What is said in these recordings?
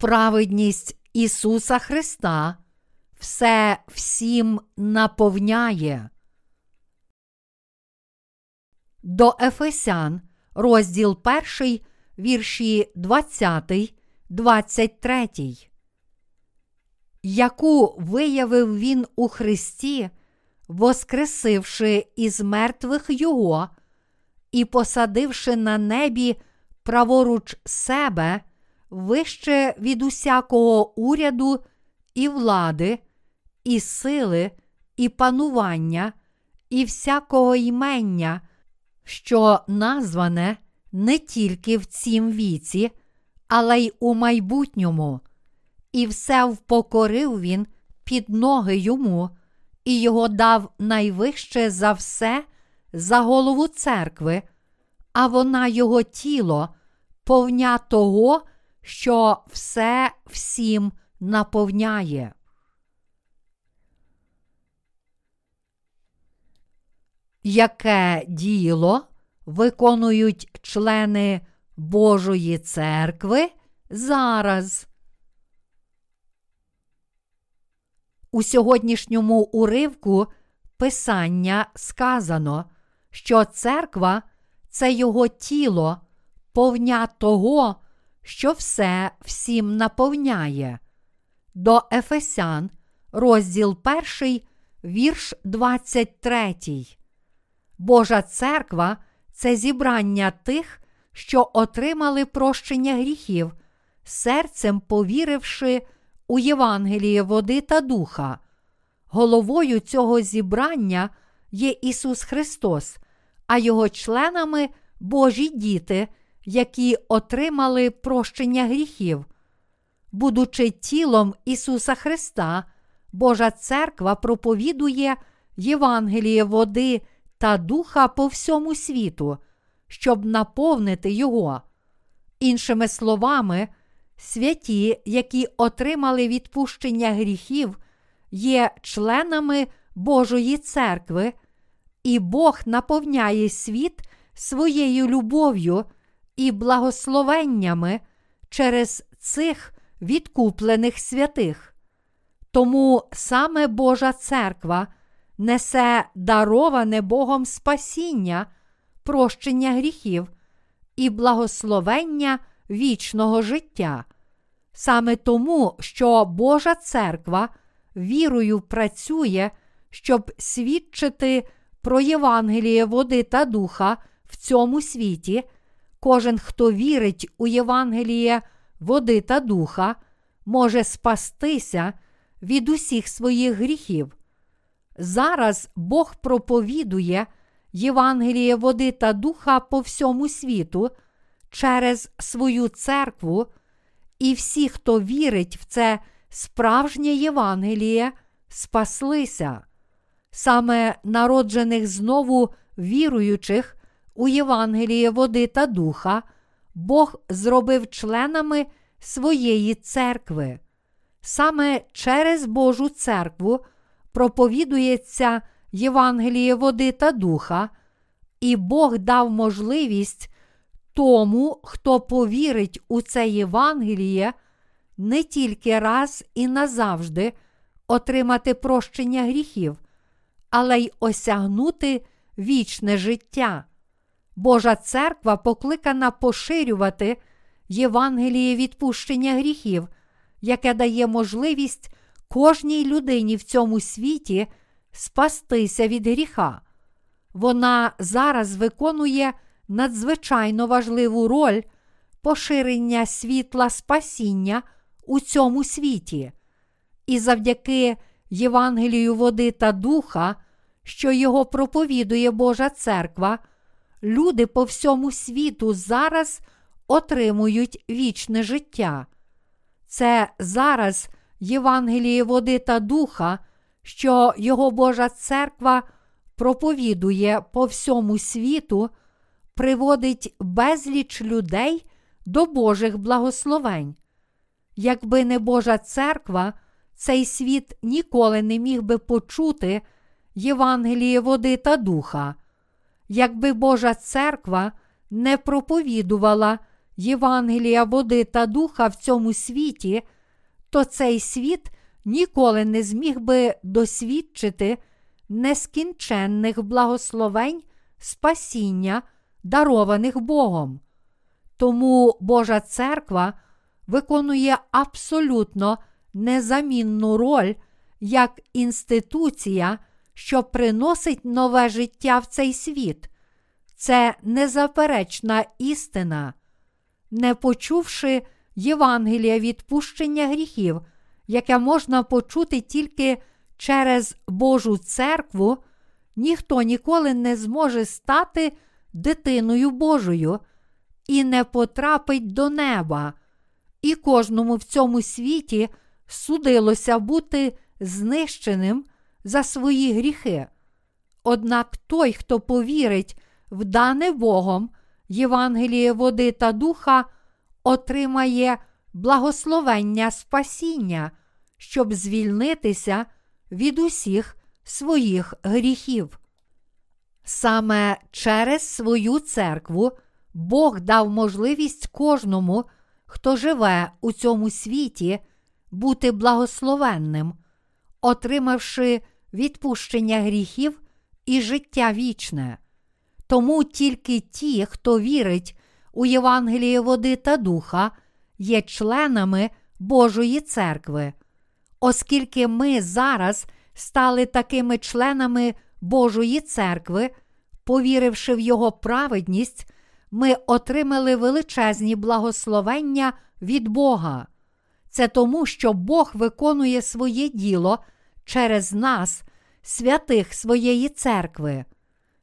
праведність Ісуса Христа все всім наповняє. До Ефесян, розділ 1, вірші 20, 23, яку виявив він у Христі, воскресивши із мертвих Його і посадивши на небі праворуч себе вище від усякого уряду і влади, і сили, і панування, і всякого ймення, що назване не тільки в цім віці, але й у майбутньому, і все впокорив він під ноги йому, і його дав найвище за все за голову церкви, а вона його тіло, повня того, що все всім наповняє. Яке діло виконують члени Божої церкви зараз? У сьогоднішньому уривку Писання сказано, що церква це його тіло, повня того, що все всім наповняє. До Ефесян, розділ 1, вірш 23. Божа церква це зібрання тих, що отримали прощення гріхів, серцем повіривши у Євангеліє води та духа. Головою цього зібрання є Ісус Христос, а Його членами Божі діти, які отримали прощення гріхів. Будучи тілом Ісуса Христа, Божа церква проповідує Євангеліє води та духа по всьому світу, щоб наповнити Його. Іншими словами, святі, які отримали відпущення гріхів, є членами Божої церкви, і Бог наповняє світ своєю любов'ю і благословеннями через цих відкуплених святих. Тому саме Божа церква несе дароване Богом спасіння, прощення гріхів і благословення вічного життя. Саме тому, що Божа церква вірою працює, щоб свідчити про Євангеліє води та духа в цьому світі, кожен, хто вірить у Євангеліє води та духа, може спастися від усіх своїх гріхів. Зараз Бог проповідує Євангеліє води та духа по всьому світу через свою церкву, і всі, хто вірить в це справжнє Євангеліє, спаслися. Саме народжених знову віруючих у Євангеліє води та духа, Бог зробив членами своєї церкви. Саме через Божу церкву проповідується Євангеліє води та духа, і Бог дав можливість тому, хто повірить у це Євангеліє, не тільки раз і назавжди отримати прощення гріхів, але й осягнути вічне життя. Божа церква покликана поширювати Євангеліє відпущення гріхів, яке дає можливість кожній людині в цьому світі спастися від гріха. Вона зараз виконує надзвичайно важливу роль поширення світла спасіння у цьому світі. І завдяки Євангелію води та духа, що його проповідує Божа церква, люди по всьому світу зараз отримують вічне життя. Це зараз Євангеліє води та духа, що його Божа церква проповідує по всьому світу, приводить безліч людей до Божих благословень. Якби не Божа церква, цей світ ніколи не міг би почути Євангеліє води та духа. Якби Божа церква не проповідувала Євангелія води та духа в цьому світі, то цей світ ніколи не зміг би досвідчити нескінченних благословень спасіння, дарованих Богом. Тому Божа церква виконує абсолютно незамінну роль як інституція, що приносить нове життя в цей світ. Це незаперечна істина. Не почувши Євангелія відпущення гріхів, яке можна почути тільки через Божу церкву, ніхто ніколи не зможе стати дитиною Божою і не потрапить до неба, і кожному в цьому світі судилося бути знищеним за свої гріхи. Однак той, хто повірить в дане Богом Євангеліє води та духа, отримає благословення спасіння, щоб звільнитися від усіх своїх гріхів. Саме через свою церкву Бог дав можливість кожному, хто живе у цьому світі, бути благословенним, отримавши відпущення гріхів і життя вічне. Тому тільки ті, хто вірить у Євангеліє води та духа, є членами Божої церкви. Оскільки ми зараз стали такими членами Божої церкви, повіривши в Його праведність, ми отримали величезні благословення від Бога. Це тому, що Бог виконує своє діло через нас, святих своєї церкви.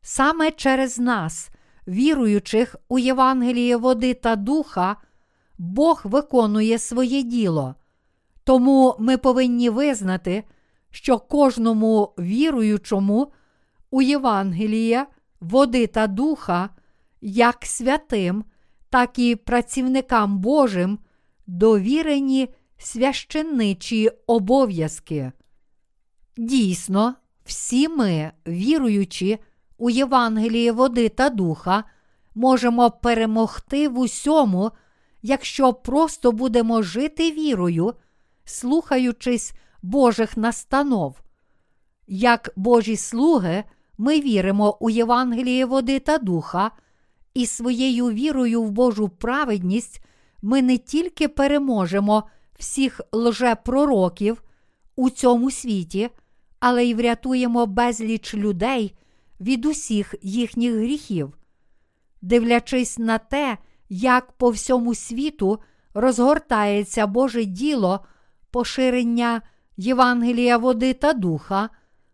Саме через нас, віруючих у Євангеліє води та духа, Бог виконує своє діло. Тому ми повинні визнати, що кожному віруючому у Євангелія, води та духа, як святим, так і працівникам Божим довірені священничі обов'язки. Дійсно, всі ми, віруючи у Євангеліє води та духа, можемо перемогти в усьому, якщо просто будемо жити вірою, слухаючись Божих настанов. Як Божі слуги, ми віримо у Євангеліє води та духа, і своєю вірою в Божу праведність ми не тільки переможемо всіх лжепророків у цьому світі, але й врятуємо безліч людей від усіх їхніх гріхів. Дивлячись на те, як по всьому світу розгортається Боже діло поширення Євангелія води та духа,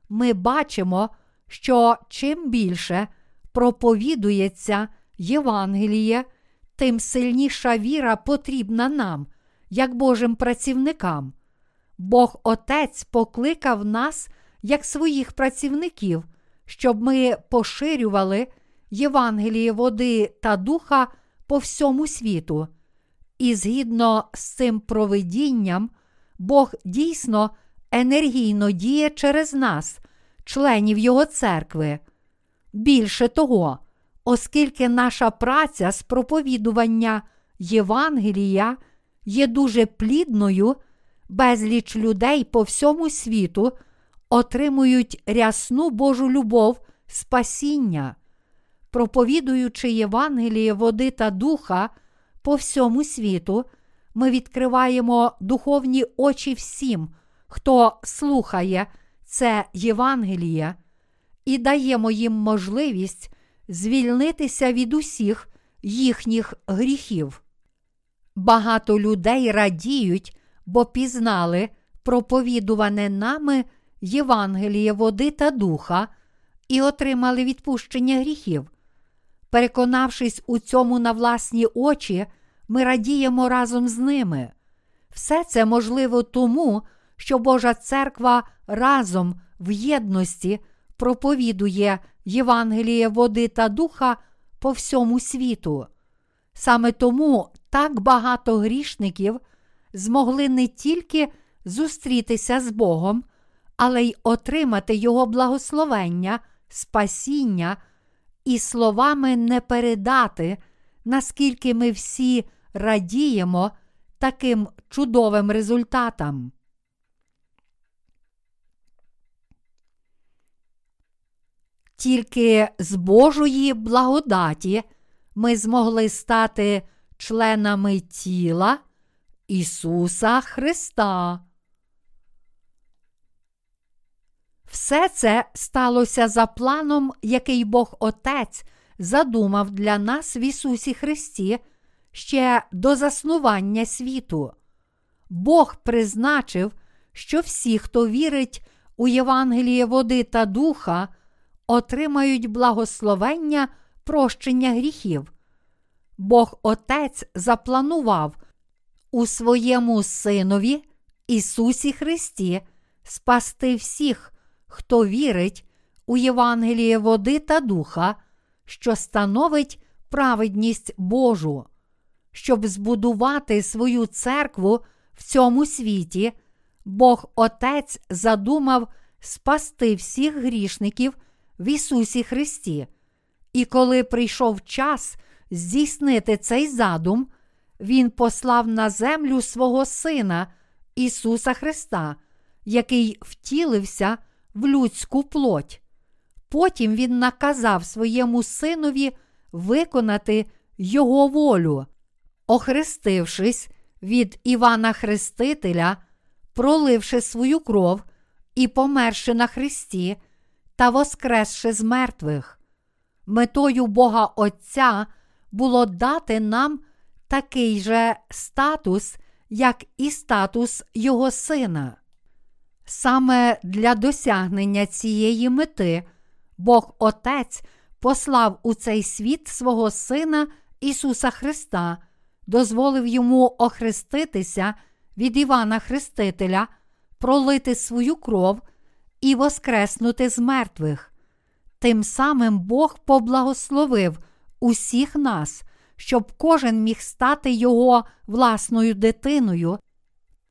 ми бачимо, що чим більше проповідується Євангеліє, тим сильніша віра потрібна нам, як Божим працівникам. Бог Отець покликав нас як своїх працівників, щоб ми поширювали Євангеліє води та духа по всьому світу. І згідно з цим провидінням, Бог дійсно енергійно діє через нас, членів Його церкви. Більше того, оскільки наша праця з проповідування Євангелія є дуже плідною, безліч людей по всьому світу отримують рясну Божу любов спасіння, проповідуючи Євангеліє води та духа по всьому світу, ми відкриваємо духовні очі всім, хто слухає це Євангеліє, і даємо їм можливість звільнитися від усіх їхніх гріхів. Багато людей радіють, бо пізнали проповідуване нами Євангеліє води та духа і отримали відпущення гріхів. Переконавшись у цьому на власні очі, ми радіємо разом з ними. Все це можливо тому, що Божа церква разом в єдності проповідує Євангеліє води та духа по всьому світу. Саме тому так багато грішників змогли не тільки зустрітися з Богом, але й отримати Його благословення, спасіння і словами не передати, наскільки ми всі радіємо таким чудовим результатам. Тільки з Божої благодаті ми змогли стати членами тіла Ісуса Христа. Все це сталося за планом, який Бог Отець задумав для нас в Ісусі Христі ще до заснування світу. Бог призначив, що всі, хто вірить у Євангеліє води та духа, отримають благословення прощення гріхів. Бог Отець запланував у своєму Синові Ісусі Христі спасти всіх, хто вірить у Євангеліє води та духа, що становить праведність Божу, щоб збудувати свою церкву в цьому світі, Бог Отець задумав спасти всіх грішників в Ісусі Христі. І коли прийшов час здійснити цей задум, Він послав на землю свого Сина Ісуса Христа, який втілився в людську плоть. Потім Він наказав своєму синові виконати Його волю, охрестившись від Івана Хрестителя, проливши свою кров і померши на Христі та воскресши з мертвих. Метою Бога Отця було дати нам такий же статус, як і статус Його Сина. Саме для досягнення цієї мети Бог Отець послав у цей світ свого Сина Ісуса Христа, дозволив йому охреститися від Івана Хрестителя, пролити свою кров і воскреснути з мертвих. Тим самим Бог поблагословив усіх нас, щоб кожен міг стати Його власною дитиною,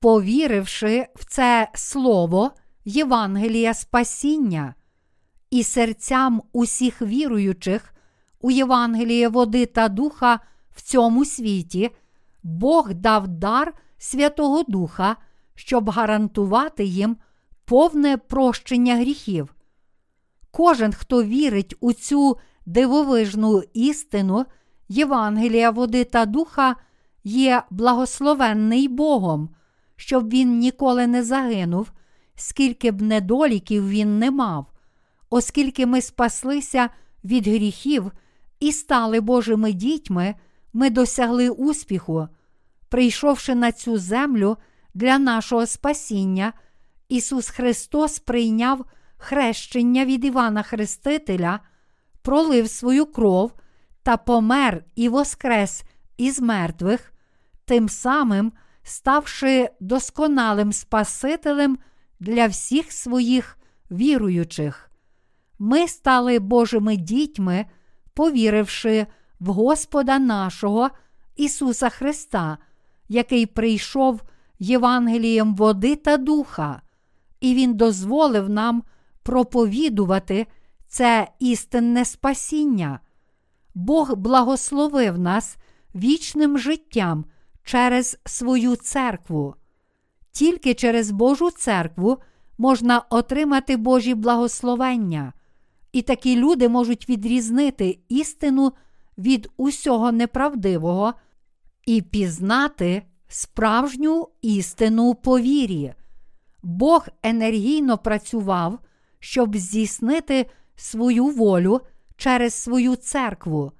повіривши в це слово Євангелія Спасіння, і серцям усіх віруючих у Євангеліє води та духа в цьому світі, Бог дав дар Святого Духа, щоб гарантувати їм повне прощення гріхів. Кожен, хто вірить у цю дивовижну істину Євангелія води та духа, є благословенний Богом, щоб він ніколи не загинув, скільки б недоліків він не мав, оскільки ми спаслися від гріхів і стали Божими дітьми, ми досягли успіху, прийшовши на цю землю для нашого спасіння, Ісус Христос прийняв хрещення від Івана Хрестителя, пролив свою кров та помер і воскрес із мертвих, тим самим ставши досконалим Спасителем для всіх своїх віруючих. Ми стали Божими дітьми, повіривши в Господа нашого Ісуса Христа, який прийшов Євангелієм води та духа, і Він дозволив нам проповідувати це істинне спасіння. Бог благословив нас вічним життям через свою церкву. Тільки через Божу церкву можна отримати Божі благословення, і такі люди можуть відрізнити істину від усього неправдивого і пізнати справжню істину по вірі. Бог енергійно працював, щоб здійснити свою волю через свою церкву.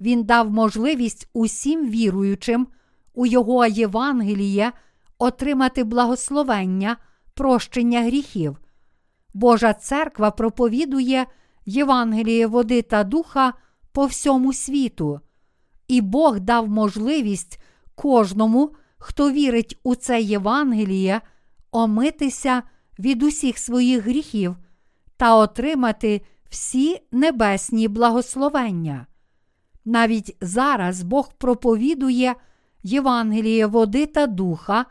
Він дав можливість усім віруючим у Його Євангеліє отримати благословення, прощення гріхів. Божа церква проповідує Євангеліє води та духа по всьому світу, і Бог дав можливість кожному, хто вірить у це Євангеліє, омитися від усіх своїх гріхів та отримати всі небесні благословення. Навіть зараз Бог проповідує Євангеліє води та духа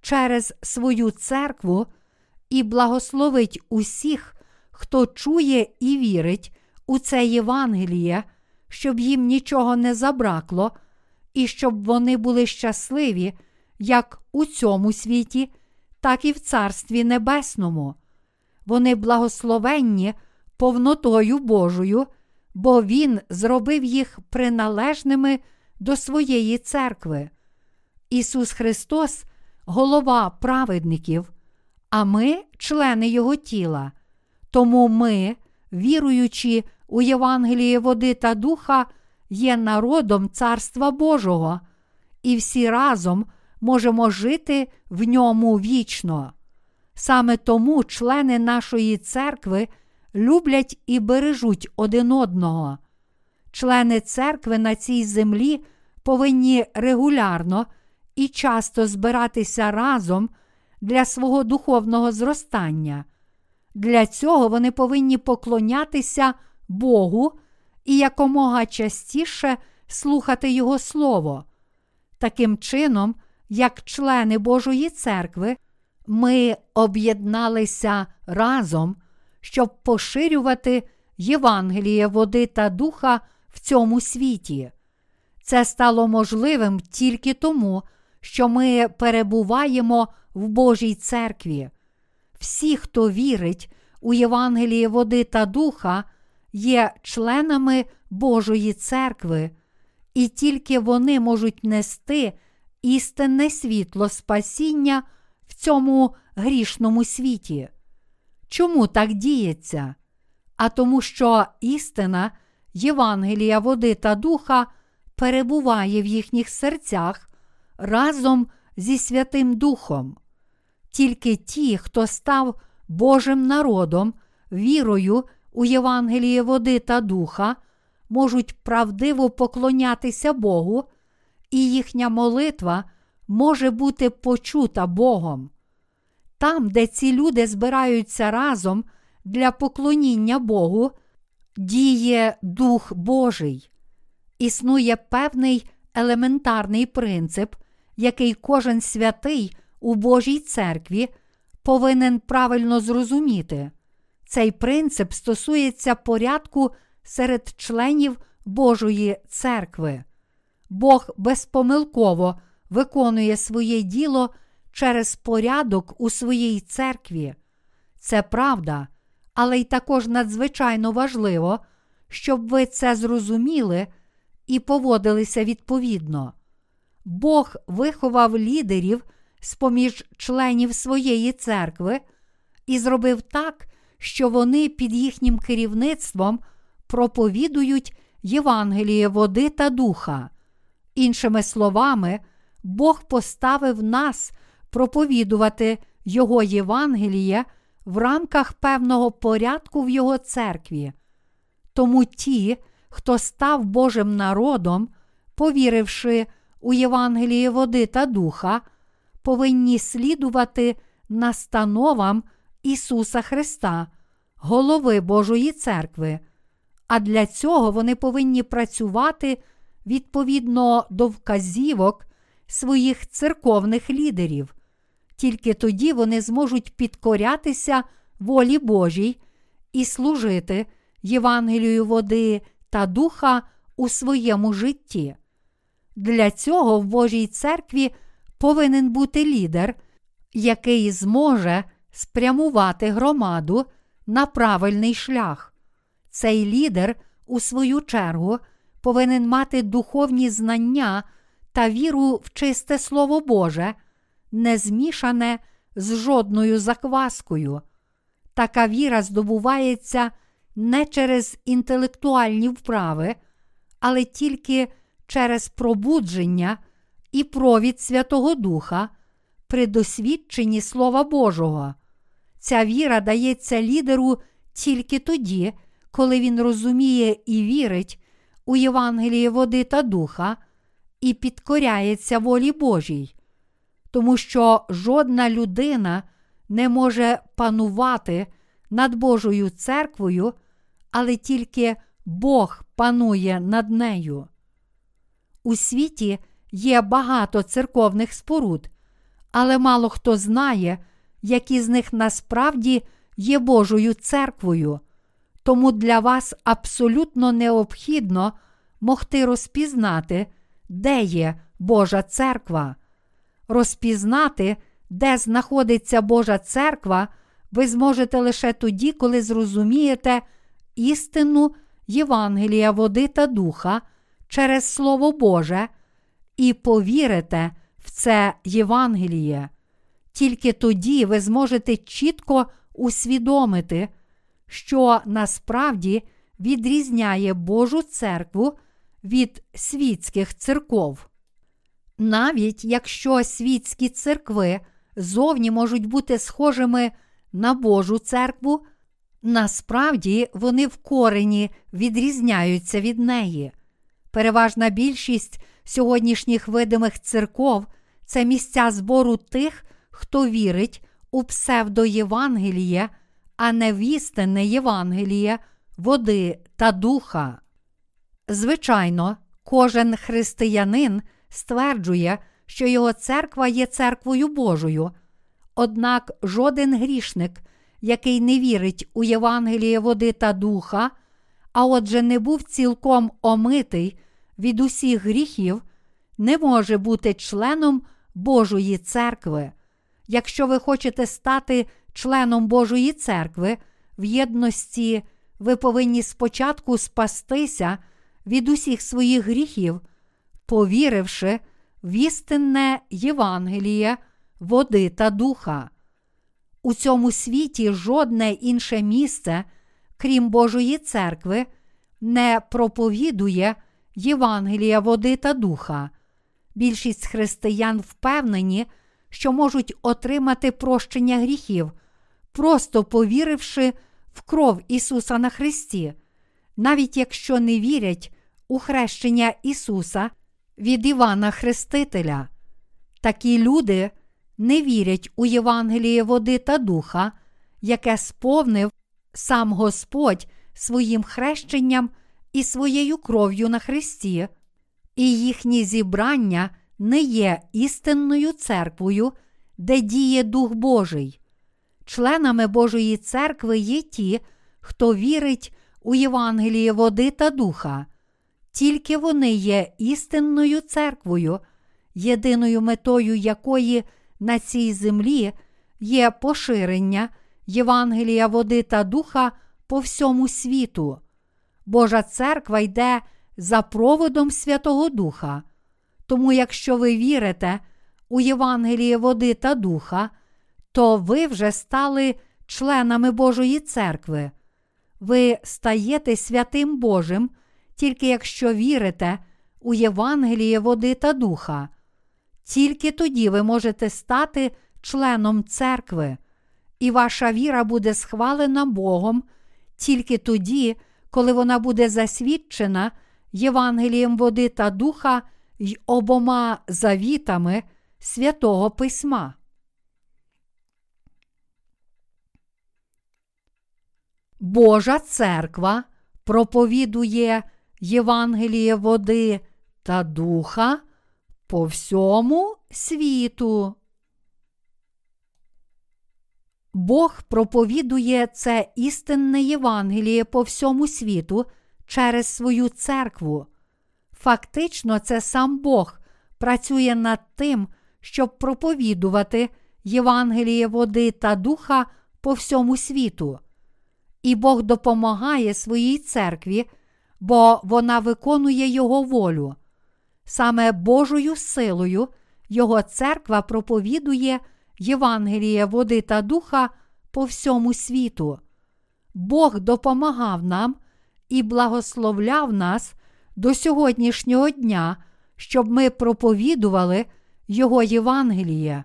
через свою церкву і благословить усіх, хто чує і вірить у це Євангеліє, щоб їм нічого не забракло, і щоб вони були щасливі як у цьому світі, так і в Царстві Небесному. Вони благословенні повнотою Божою, бо Він зробив їх приналежними до своєї церкви. Ісус Христос голова праведників, а ми члени Його тіла. Тому ми, віруючи у Євангеліє води та духа, є народом Царства Божого, і всі разом можемо жити в ньому вічно. Саме тому члени нашої церкви люблять і бережуть один одного. Члени церкви на цій землі повинні регулярно і часто збиратися разом для свого духовного зростання. Для цього вони повинні поклонятися Богу і якомога частіше слухати Його Слово. Таким чином, як члени Божої церкви, ми об'єдналися разом, щоб поширювати Євангеліє води та духа в цьому світі. Це стало можливим тільки тому, що ми перебуваємо в Божій церкві. Всі, хто вірить у Євангеліє води та духа, є членами Божої церкви, і тільки вони можуть нести істинне світло спасіння цьому грішному світі. Чому так діється? А тому, що істина Євангелія води та духа перебуває в їхніх серцях разом зі Святим Духом. Тільки ті, хто став Божим народом, вірою у Євангеліє води та духа, можуть правдиво поклонятися Богу, і їхня молитва може бути почута Богом. Там, де ці люди збираються разом для поклоніння Богу, діє Дух Божий. Існує певний елементарний принцип, який кожен святий у Божій церкві повинен правильно зрозуміти. Цей принцип стосується порядку серед членів Божої церкви. Бог безпомилково виконує своє діло через порядок у своїй церкві. Це правда, але й також надзвичайно важливо, щоб ви це зрозуміли і поводилися відповідно. Бог виховав лідерів з поміж членів своєї церкви і зробив так, що вони під їхнім керівництвом проповідують Євангеліє води та духа. Іншими словами, Бог поставив нас проповідувати Його Євангеліє в рамках певного порядку в Його церкві. Тому ті, хто став Божим народом, повіривши у Євангеліє води та духа, повинні слідувати настановам Ісуса Христа, голови Божої церкви. А для цього вони повинні працювати відповідно до вказівок своїх церковних лідерів. Тільки тоді вони зможуть підкорятися волі Божій і служити Євангелію води та духа у своєму житті. Для цього в Божій церкві повинен бути лідер, який зможе спрямувати громаду на правильний шлях. Цей лідер, у свою чергу, повинен мати духовні знання та віру в чисте Слово Боже, не змішане з жодною закваскою. Така віра здобувається не через інтелектуальні вправи, але тільки через пробудження і провід Святого Духа при досвідченні Слова Божого. Ця віра дається лідеру тільки тоді, коли він розуміє і вірить у Євангеліє води та духа і підкоряється волі Божій, тому що жодна людина не може панувати над Божою церквою, але тільки Бог панує над нею. У світі є багато церковних споруд, але мало хто знає, які з них насправді є Божою церквою. Тому для вас абсолютно необхідно могти розпізнати, де є Божа церква. Розпізнати, де знаходиться Божа церква, ви зможете лише тоді, коли зрозумієте істину Євангелія, води та духа через Слово Боже і повірите в це Євангеліє. Тільки тоді ви зможете чітко усвідомити, що насправді відрізняє Божу церкву від світських церков. Навіть якщо світські церкви зовні можуть бути схожими на Божу церкву, насправді вони в корені відрізняються від неї. Переважна більшість сьогоднішніх видимих церков це місця збору тих, хто вірить у псевдоєвангеліє, а не в істинне Євангеліє, води та духа. Звичайно, кожен християнин стверджує, що його церква є церквою Божою, однак жоден грішник, який не вірить у Євангеліє води та духа, а отже, не був цілком омитий від усіх гріхів, не може бути членом Божої церкви. Якщо ви хочете стати членом Божої церкви в єдності, ви повинні спочатку спастися від усіх своїх гріхів, повіривши в істинне Євангеліє, води та духа. У цьому світі жодне інше місце, крім Божої церкви, не проповідує Євангелія, води та духа. Більшість християн впевнені, що можуть отримати прощення гріхів, просто повіривши в кров Ісуса на Христі, навіть якщо не вірять у хрещення Ісуса від Івана Хрестителя. Такі люди не вірять у Євангеліє води та духа, яке сповнив сам Господь своїм хрещенням і своєю кров'ю на Христі, і їхні зібрання не є істинною церквою, де діє Дух Божий. Членами Божої церкви є ті, хто вірить у Євангеліє води та духа. Тільки вони є істинною церквою, єдиною метою якої на цій землі є поширення Євангелія води та духа по всьому світу. Божа церква йде за проводом Святого Духа. Тому, якщо ви вірите у Євангеліє води та духа, то ви вже стали членами Божої церкви. Ви стаєте святим Божим, тільки якщо вірите у Євангеліє води та духа. Тільки тоді ви можете стати членом церкви, і ваша віра буде схвалена Богом тільки тоді, коли вона буде засвідчена Євангелієм води та духа й обома завітами святого Письма. Божа церква проповідує Євангеліє води та духа по всьому світу. Бог проповідує це істинне Євангеліє по всьому світу через свою церкву. Фактично, це сам Бог працює над тим, щоб проповідувати Євангеліє води та духа по всьому світу. І Бог допомагає своїй церкві, бо вона виконує Його волю. Саме Божою силою Його церква проповідує Євангеліє води та духа по всьому світу. Бог допомагав нам і благословляв нас до сьогоднішнього дня, щоб ми проповідували Його Євангеліє.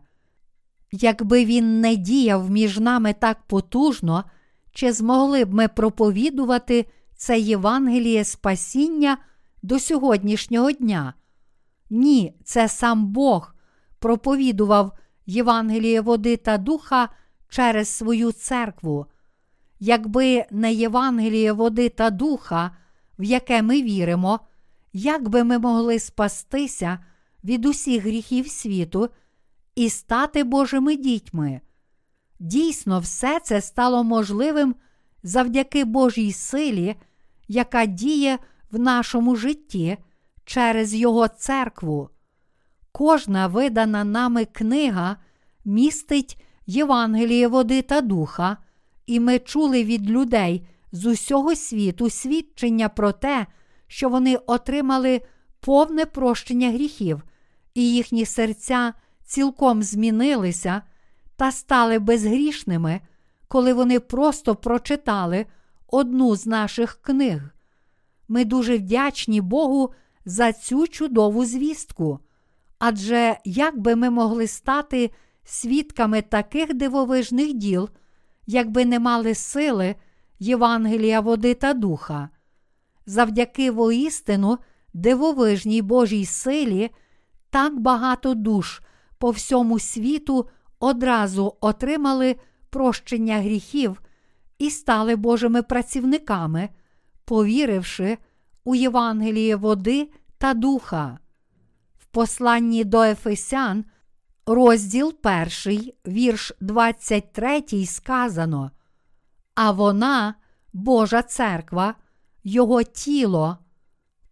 Якби він не діяв між нами так потужно, чи змогли б ми проповідувати це Євангеліє спасіння до сьогоднішнього дня? Ні, це сам Бог проповідував Євангеліє води та духа через свою церкву. Якби не Євангеліє води та духа, в яке ми віримо, як би ми могли спастися від усіх гріхів світу і стати Божими дітьми? Дійсно, все це стало можливим завдяки Божій силі, яка діє в нашому житті через Його церкву. Кожна видана нами книга містить Євангеліє води та духа, і ми чули від людей з усього світу свідчення про те, що вони отримали повне прощення гріхів, і їхні серця цілком змінилися та стали безгрішними, коли вони просто прочитали одну з наших книг. Ми дуже вдячні Богу за цю чудову звістку. Адже як би ми могли стати свідками таких дивовижних діл, якби не мали сили Євангелія води та духа. Завдяки воістину дивовижній Божій силі, так багато душ по всьому світу одразу отримали прощення гріхів і стали Божими працівниками, повіривши у Євангеліє води та духа. В посланні до Ефесян, розділ 1, вірш 23 сказано. А вона, Божа церква, Його тіло,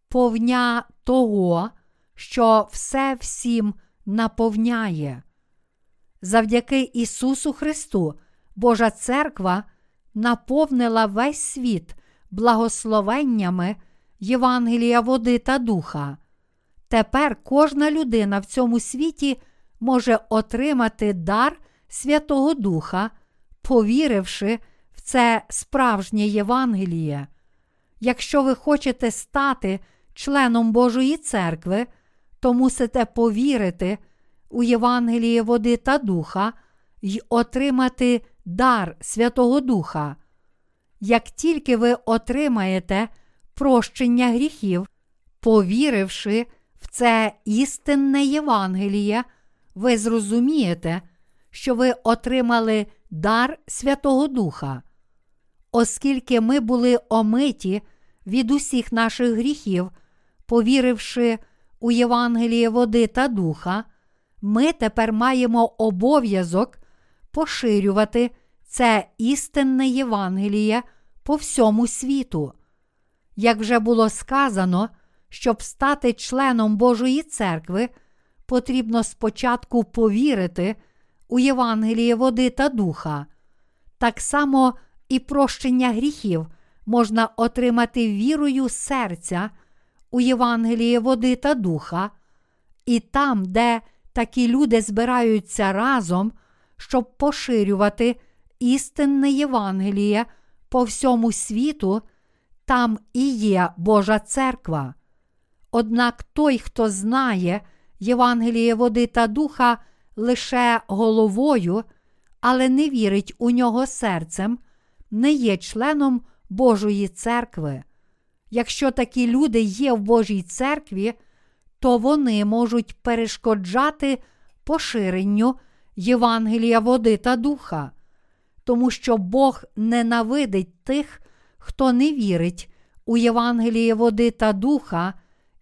повня того, що все всім наповняє. Завдяки Ісусу Христу, Божа церква наповнила весь світ благословеннями Євангелія води та духа. Тепер кожна людина в цьому світі може отримати дар Святого Духа, повіривши в це справжнє Євангеліє. Якщо ви хочете стати членом Божої церкви, то мусите повірити у Євангеліє води та духа й отримати дар Святого Духа. Як тільки ви отримаєте прощення гріхів, повіривши в це істинне Євангеліє, ви зрозумієте, що ви отримали дар Святого Духа. Оскільки ми були омиті від усіх наших гріхів, повіривши у Євангеліє води та духа, ми тепер маємо обов'язок поширювати це істинне Євангеліє по всьому світу. Як вже було сказано, щоб стати членом Божої церкви, потрібно спочатку повірити у Євангеліє води та духа. Так само і прощення гріхів можна отримати вірою серця у Євангеліє води та духа, і там, де такі люди збираються разом, щоб поширювати істинне Євангеліє по всьому світу, там і є Божа церква. Однак той, хто знає Євангеліє води та духа лише головою, але не вірить у нього серцем, не є членом Божої церкви. Якщо такі люди є в Божій церкві, то вони можуть перешкоджати поширенню Євангелія води та духа, тому що Бог ненавидить тих, хто не вірить у Євангеліє води та духа,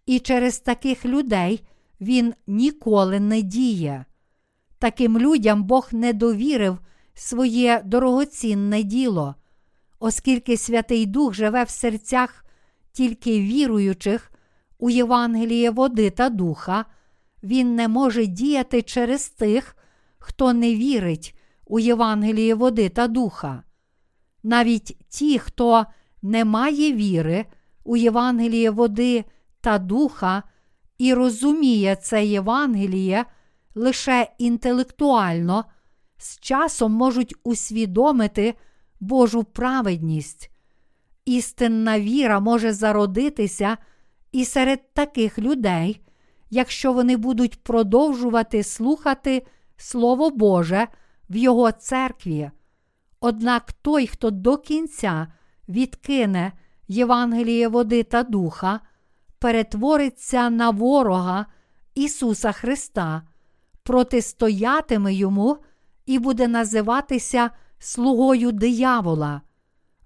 і через таких людей Він ніколи не діє. Таким людям Бог не довірив своє дорогоцінне діло, оскільки Святий Дух живе в серцях тільки віруючих у Євангеліє води та духа, Він не може діяти через тих, хто не вірить у Євангеліє води та духа. Навіть ті, хто не має віри у Євангеліє води та духа і розуміє це Євангеліє лише інтелектуально, з часом можуть усвідомити Божу праведність. Істинна віра може зародитися і серед таких людей, якщо вони будуть продовжувати слухати Слово Боже в Його церкві. Однак той, хто до кінця відкине Євангеліє води та духа, перетвориться на ворога Ісуса Христа, протистоятиме йому і буде називатися слугою диявола.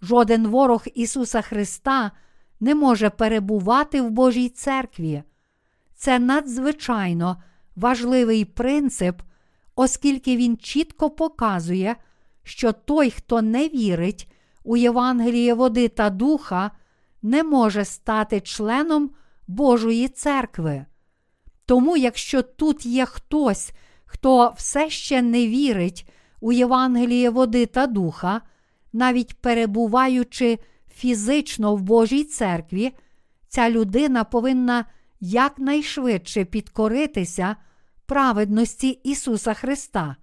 Жоден ворог Ісуса Христа не може перебувати в Божій церкві. Це надзвичайно важливий принцип, оскільки він чітко показує, що той, хто не вірить у Євангеліє води та духа, не може стати членом Божої церкви. Тому, якщо тут є хтось, хто все ще не вірить у Євангеліє води та духа, навіть перебуваючи фізично в Божій церкві, ця людина повинна якнайшвидше підкоритися праведності Ісуса Христа.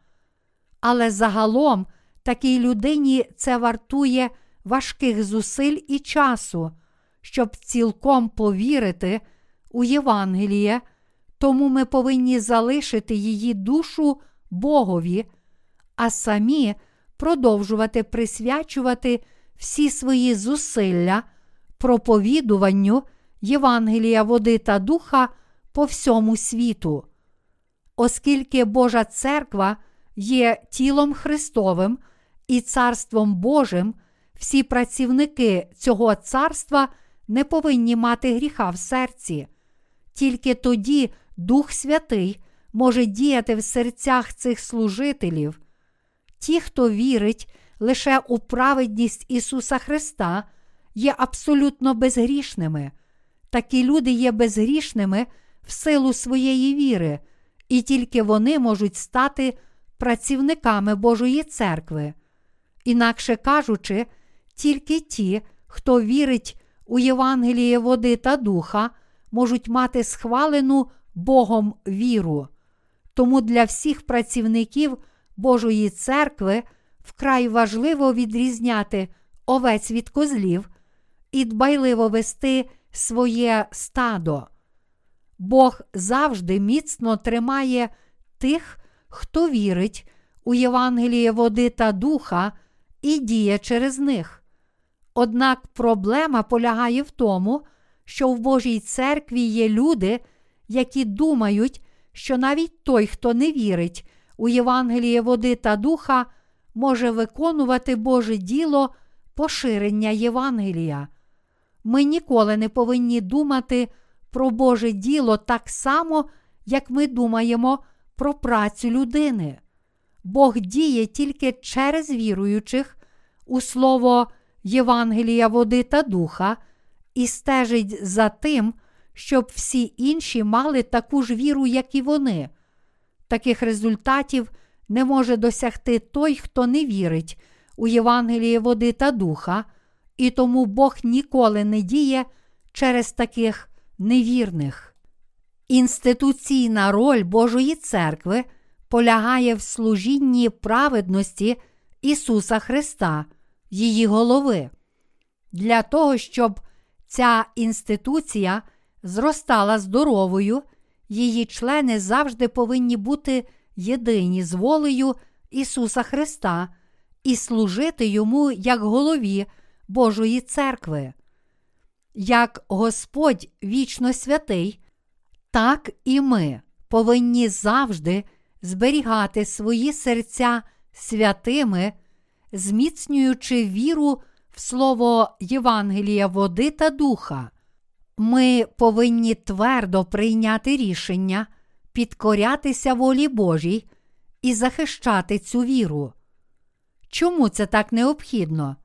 Але загалом такій людині це вартує важких зусиль і часу, щоб цілком повірити у Євангеліє, тому ми повинні залишити її душу Богові, а самі продовжувати присвячувати всі свої зусилля проповідуванню Євангелія води та духа по всьому світу. Оскільки Божа церква є тілом Христовим і Царством Божим, всі працівники цього царства не повинні мати гріха в серці. Тільки тоді Дух Святий може діяти в серцях цих служителів. Ті, хто вірить лише у праведність Ісуса Христа, є абсолютно безгрішними. Такі люди є безгрішними в силу своєї віри, і тільки вони можуть стати працівниками Божої церкви. Інакше кажучи, тільки ті, хто вірить у Євангеліє води та духа, можуть мати схвалену Богом віру. Тому для всіх працівників Божої церкви вкрай важливо відрізняти овець від козлів і дбайливо вести своє стадо. Бог завжди міцно тримає тих, хто вірить у Євангеліє води та духа і діє через них. Однак проблема полягає в тому, що в Божій церкві є люди, які думають, що навіть той, хто не вірить у Євангеліє води та духа, може виконувати Боже діло поширення Євангелія. Ми ніколи не повинні думати про Боже діло так само, як ми думаємо про працю людини. Бог діє тільки через віруючих у слово Євангелія води та духа і стежить за тим, щоб всі інші мали таку ж віру, як і вони. Таких результатів не може досягти той, хто не вірить у Євангеліє води та духа, і тому Бог ніколи не діє через таких невірних. Інституційна роль Божої церкви полягає в служінні праведності Ісуса Христа, її голови. Для того, щоб ця інституція зростала здоровою, її члени завжди повинні бути єдині з волею Ісуса Христа і служити йому як голові Божої церкви. Як Господь вічно святий, так і ми повинні завжди зберігати свої серця святими, зміцнюючи віру в слово Євангелія води та духа. Ми повинні твердо прийняти рішення, підкорятися волі Божій і захищати цю віру. Чому це так необхідно?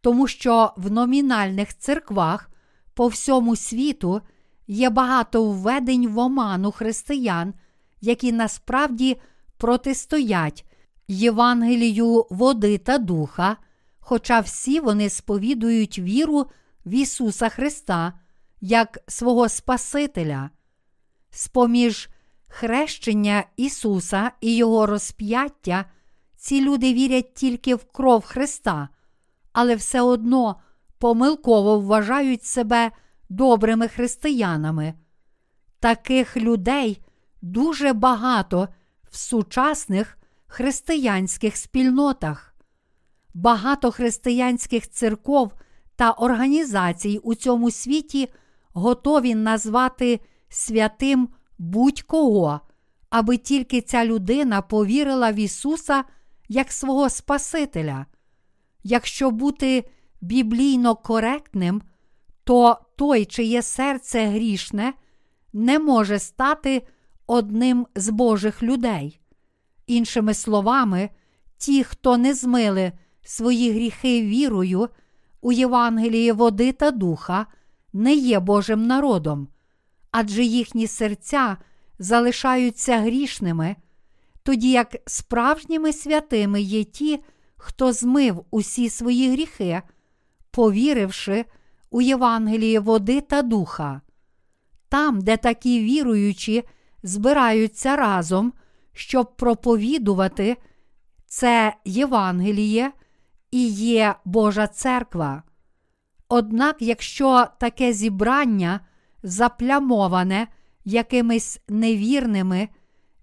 Тому що в номінальних церквах по всьому світу є багато введень в оману християн, які насправді протистоять Євангелію води та духа, хоча всі вони сповідують віру в Ісуса Христа як свого Спасителя. З-поміж хрещення Ісуса і Його розп'яття, ці люди вірять тільки в кров Христа, але все одно помилково вважають себе добрими християнами. Таких людей дуже багато в сучасних християнських спільнотах. Багато християнських церков та організацій у цьому світі готові назвати святим будь-кого, аби тільки ця людина повірила в Ісуса як свого Спасителя. Якщо бути біблійно коректним, то той, чиє серце грішне, не може стати одним з Божих людей. Іншими словами, ті, хто не змили свої гріхи вірою у Євангелії води та духа, не є Божим народом, адже їхні серця залишаються грішними, тоді як справжніми святими є ті, хто змив усі свої гріхи, повіривши у Євангеліє води та духа. Там, де такі віруючі збираються разом, щоб проповідувати це Євангеліє і є Божа церква. Однак, якщо таке зібрання заплямоване якимись невірними,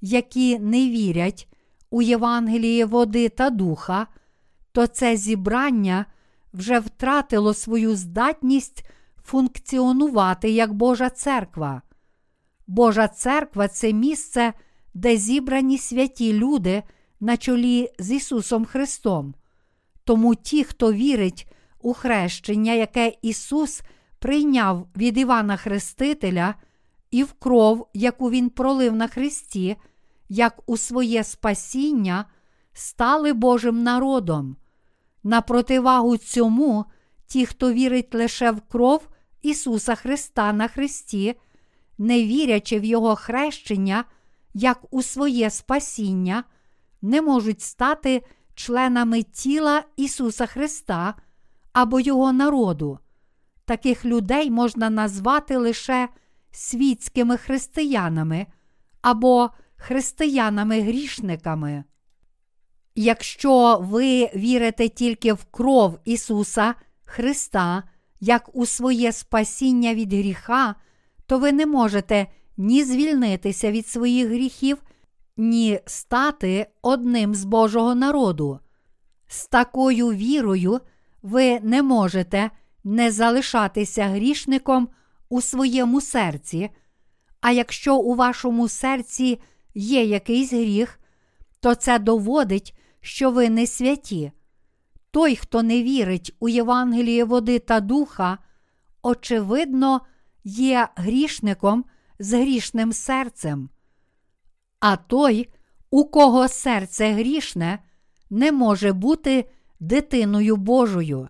які не вірять у Євангеліє води та духа, то це зібрання вже втратило свою здатність функціонувати як Божа церква. Божа церква це місце, де зібрані святі люди на чолі з Ісусом Христом. Тому ті, хто вірить у хрещення, яке Ісус прийняв від Івана Хрестителя, і в кров, яку Він пролив на Христі, як у своє спасіння, стали Божим народом. На противагу цьому, ті, хто вірить лише в кров Ісуса Христа на Христі, не вірячи в Його хрещення, як у своє спасіння, не можуть стати членами тіла Ісуса Христа або Його народу. Таких людей можна назвати лише світськими християнами або християнами-грішниками. Якщо ви вірите тільки в кров Ісуса Христа, як у своє спасіння від гріха, то ви не можете ні звільнитися від своїх гріхів, ні стати одним з Божого народу. З такою вірою ви не можете не залишатися грішником у своєму серці, а якщо у вашому серці є якийсь гріх, то це доводить, що ви не святі. Той, хто не вірить у Євангеліє води та духа, очевидно, є грішником з грішним серцем. А той, у кого серце грішне, не може бути дитиною Божою.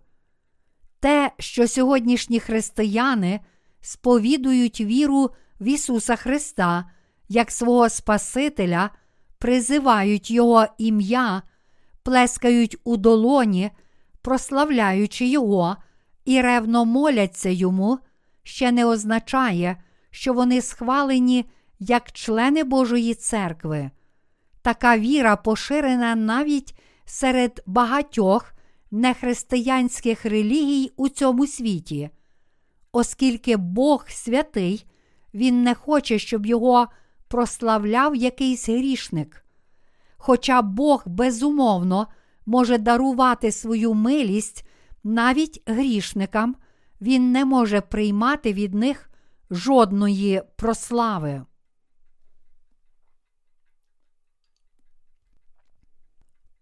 Те, що сьогоднішні християни сповідують віру в Ісуса Христа як свого Спасителя, призивають Його ім'я, плескають у долоні, прославляючи Його і ревно моляться йому, ще не означає, що вони схвалені як члени Божої церкви. Така віра поширена навіть серед багатьох нехристиянських релігій у цьому світі. Оскільки Бог святий, Він не хоче, щоб його прославляв якийсь грішник. Хоча Бог безумовно може дарувати свою милість навіть грішникам, Він не може приймати від них жодної прослави.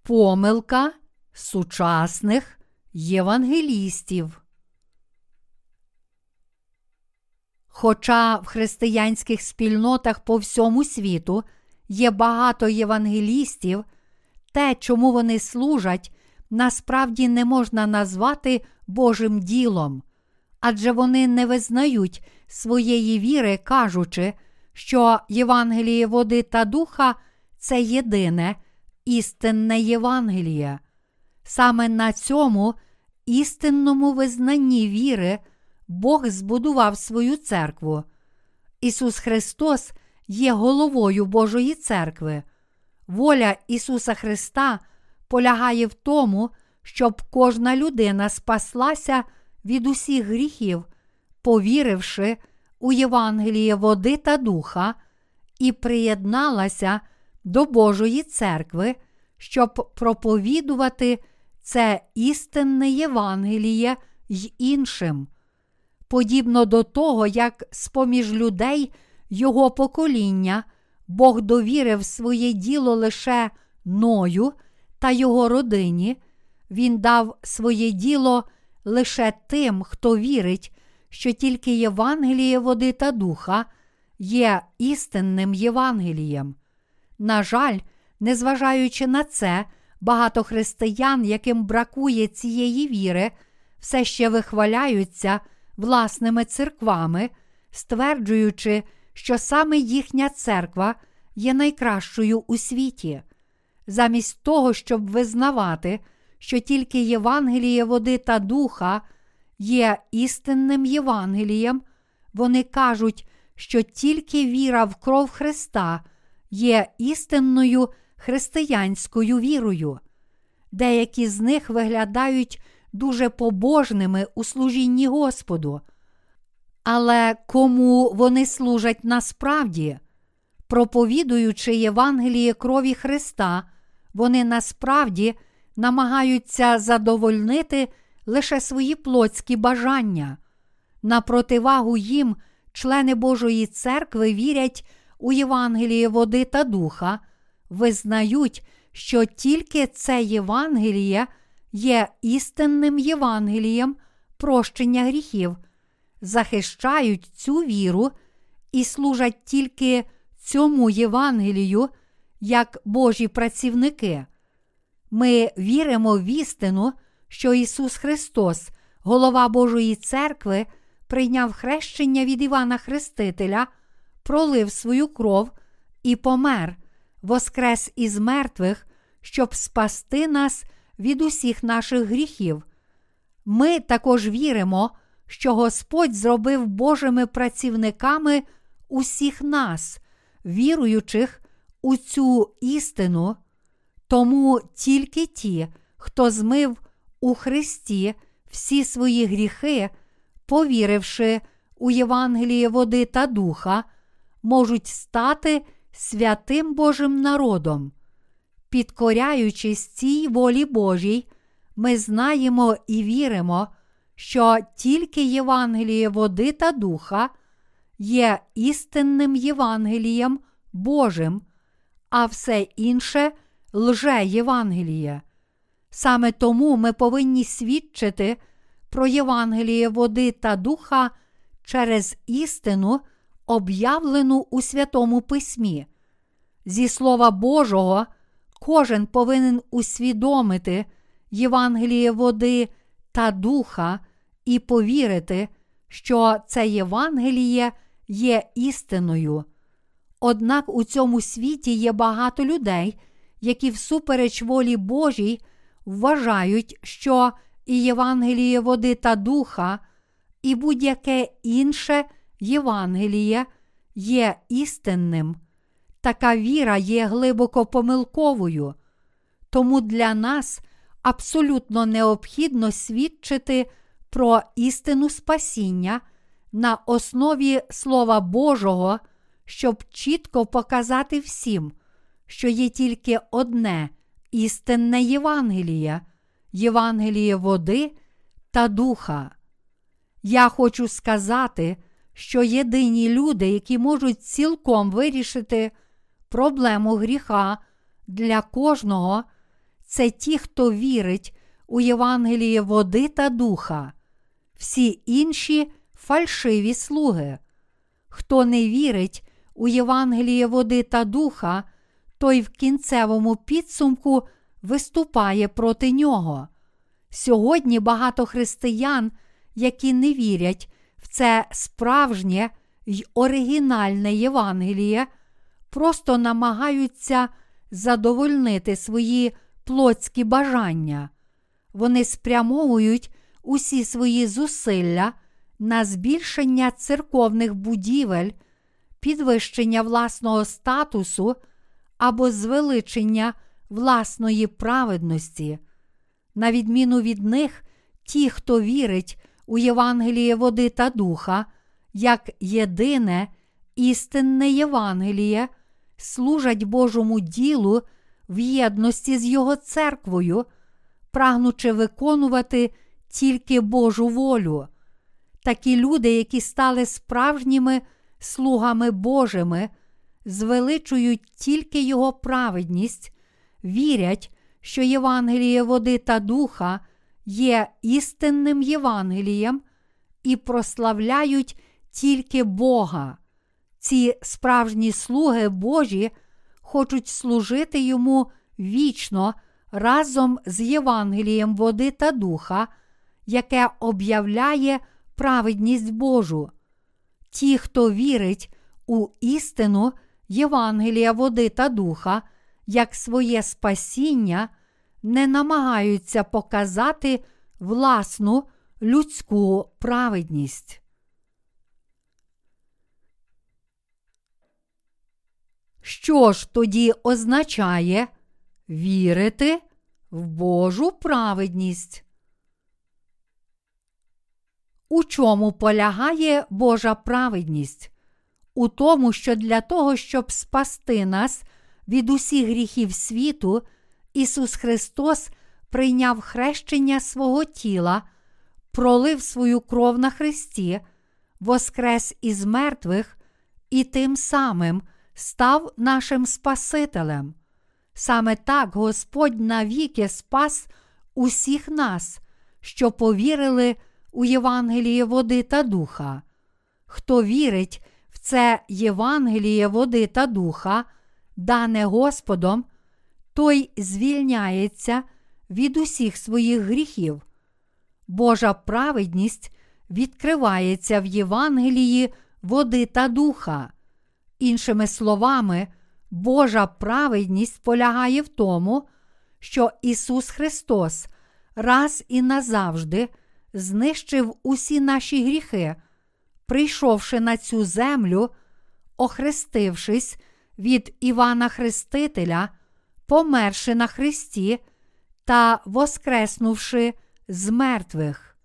Помилка сучасних євангелістів. Хоча в християнських спільнотах по всьому світу є багато євангелістів, те, чому вони служать, насправді не можна назвати Божим ділом, адже вони не визнають своєї віри, кажучи, що Євангеліє води та духа це єдине істинне Євангеліє. Саме на цьому істинному визнанні віри Бог збудував свою церкву. Ісус Христос є головою Божої церкви. Воля Ісуса Христа полягає в тому, щоб кожна людина спаслася від усіх гріхів, повіривши у Євангеліє води та духа, і приєдналася до Божої церкви, щоб проповідувати це істинне Євангеліє й іншим. Подібно до того, як з поміж людей його покоління Бог довірив своє діло лише ною та його родині, Він дав своє діло лише тим, хто вірить, що тільки Євангеліє води та духа є істинним Євангелієм. На жаль, незважаючи на це, багато християн, яким бракує цієї віри, все ще вихваляються власними церквами, стверджуючи, що саме їхня церква є найкращою у світі. Замість того, щоб визнавати, що тільки Євангеліє води та духа є істинним Євангелієм, вони кажуть, що тільки віра в кров Христа є істинною християнською вірою. Деякі з них виглядають дуже побожними у служінні Господу. Але кому вони служать насправді? Проповідуючи Євангеліє крові Христа, вони насправді намагаються задовольнити лише свої плотські бажання. На противагу їм члени Божої церкви вірять у Євангеліє води та духа, визнають, що тільки це Євангеліє є істинним Євангелієм прощення гріхів, захищають цю віру і служать тільки цьому Євангелію як Божі працівники. Ми віримо в істину, що Ісус Христос, голова Божої церкви, прийняв хрещення від Івана Хрестителя, пролив свою кров і помер, воскрес із мертвих, щоб спасти нас від усіх наших гріхів. Ми також віримо, що Господь зробив Божими працівниками усіх нас, віруючих у цю істину, тому тільки ті, хто змив у Христі всі свої гріхи, повіривши у Євангеліє води та духа, можуть стати святим Божим народом. Підкоряючись цій волі Божій, ми знаємо і віримо, що тільки Євангеліє води та духа є істинним Євангелієм Божим, а все інше лже Євангеліє. Саме тому ми повинні свідчити про Євангеліє води та духа через істину, об'явлену у Святому Письмі. Зі Слова Божого кожен повинен усвідомити Євангеліє води та духа і повірити, що це Євангеліє є істиною. Однак у цьому світі є багато людей, які всупереч волі Божій вважають, що і Євангеліє води та духа, і будь-яке інше Євангеліє є істинним. Така віра є глибоко помилковою, тому для нас абсолютно необхідно свідчити про істину спасіння на основі Слова Божого, щоб чітко показати всім, що є тільки одне істинне Євангеліє, Євангеліє води та духа. Я хочу сказати, що єдині люди, які можуть цілком вирішити проблему гріха для кожного, це ті, хто вірить у Євангеліє води та духа, всі інші фальшиві слуги. Хто не вірить у Євангеліє води та духа, той в кінцевому підсумку виступає проти нього. Сьогодні багато християн, які не вірять в це справжнє й оригінальне Євангеліє, просто намагаються задовольнити свої плотські бажання. Вони спрямовують усі свої зусилля на збільшення церковних будівель, підвищення власного статусу або звеличення власної праведності. На відміну від них, ті, хто вірить у Євангеліє води та духа, як єдине істинне Євангеліє, служать Божому ділу в єдності з Його церквою, прагнучи виконувати тільки Божу волю. Такі люди, які стали справжніми слугами Божими, звеличують тільки Його праведність, вірять, що Євангеліє води та духа є істинним Євангелієм і прославляють тільки Бога. Ці справжні слуги Божі хочуть служити йому вічно разом з Євангелієм води та духа, яке об'являє праведність Божу. Ті, хто вірить у істину Євангелія води та духа, як своє спасіння, не намагаються показати власну людську праведність. Що ж тоді означає вірити в Божу праведність? У чому полягає Божа праведність? У тому, що для того, щоб спасти нас від усіх гріхів світу, Ісус Христос прийняв хрещення свого тіла, пролив свою кров на Христі, воскрес із мертвих і тим самим став нашим Спасителем. Саме так Господь навіки спас усіх нас, що повірили у Євангеліє води та духа. Хто вірить в це Євангеліє води та духа, дане Господом, той звільняється від усіх своїх гріхів. Божа праведність відкривається в Євангелії води та духа. Іншими словами, Божа праведність полягає в тому, що Ісус Христос раз і назавжди знищив усі наші гріхи, прийшовши на цю землю, охрестившись від Івана Хрестителя, померши на Христі та воскреснувши з мертвих.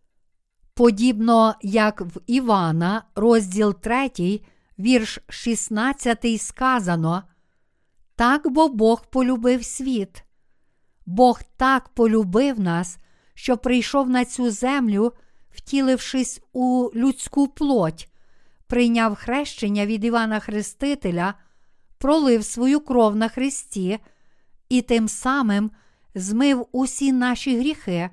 Подібно як в Івана, розділ 3, вірш 16 сказано, так бо Бог полюбив світ. Бог так полюбив нас, що прийшов на цю землю, втілившись у людську плоть, прийняв хрещення від Івана Хрестителя, пролив свою кров на Христі і тим самим змив усі наші гріхи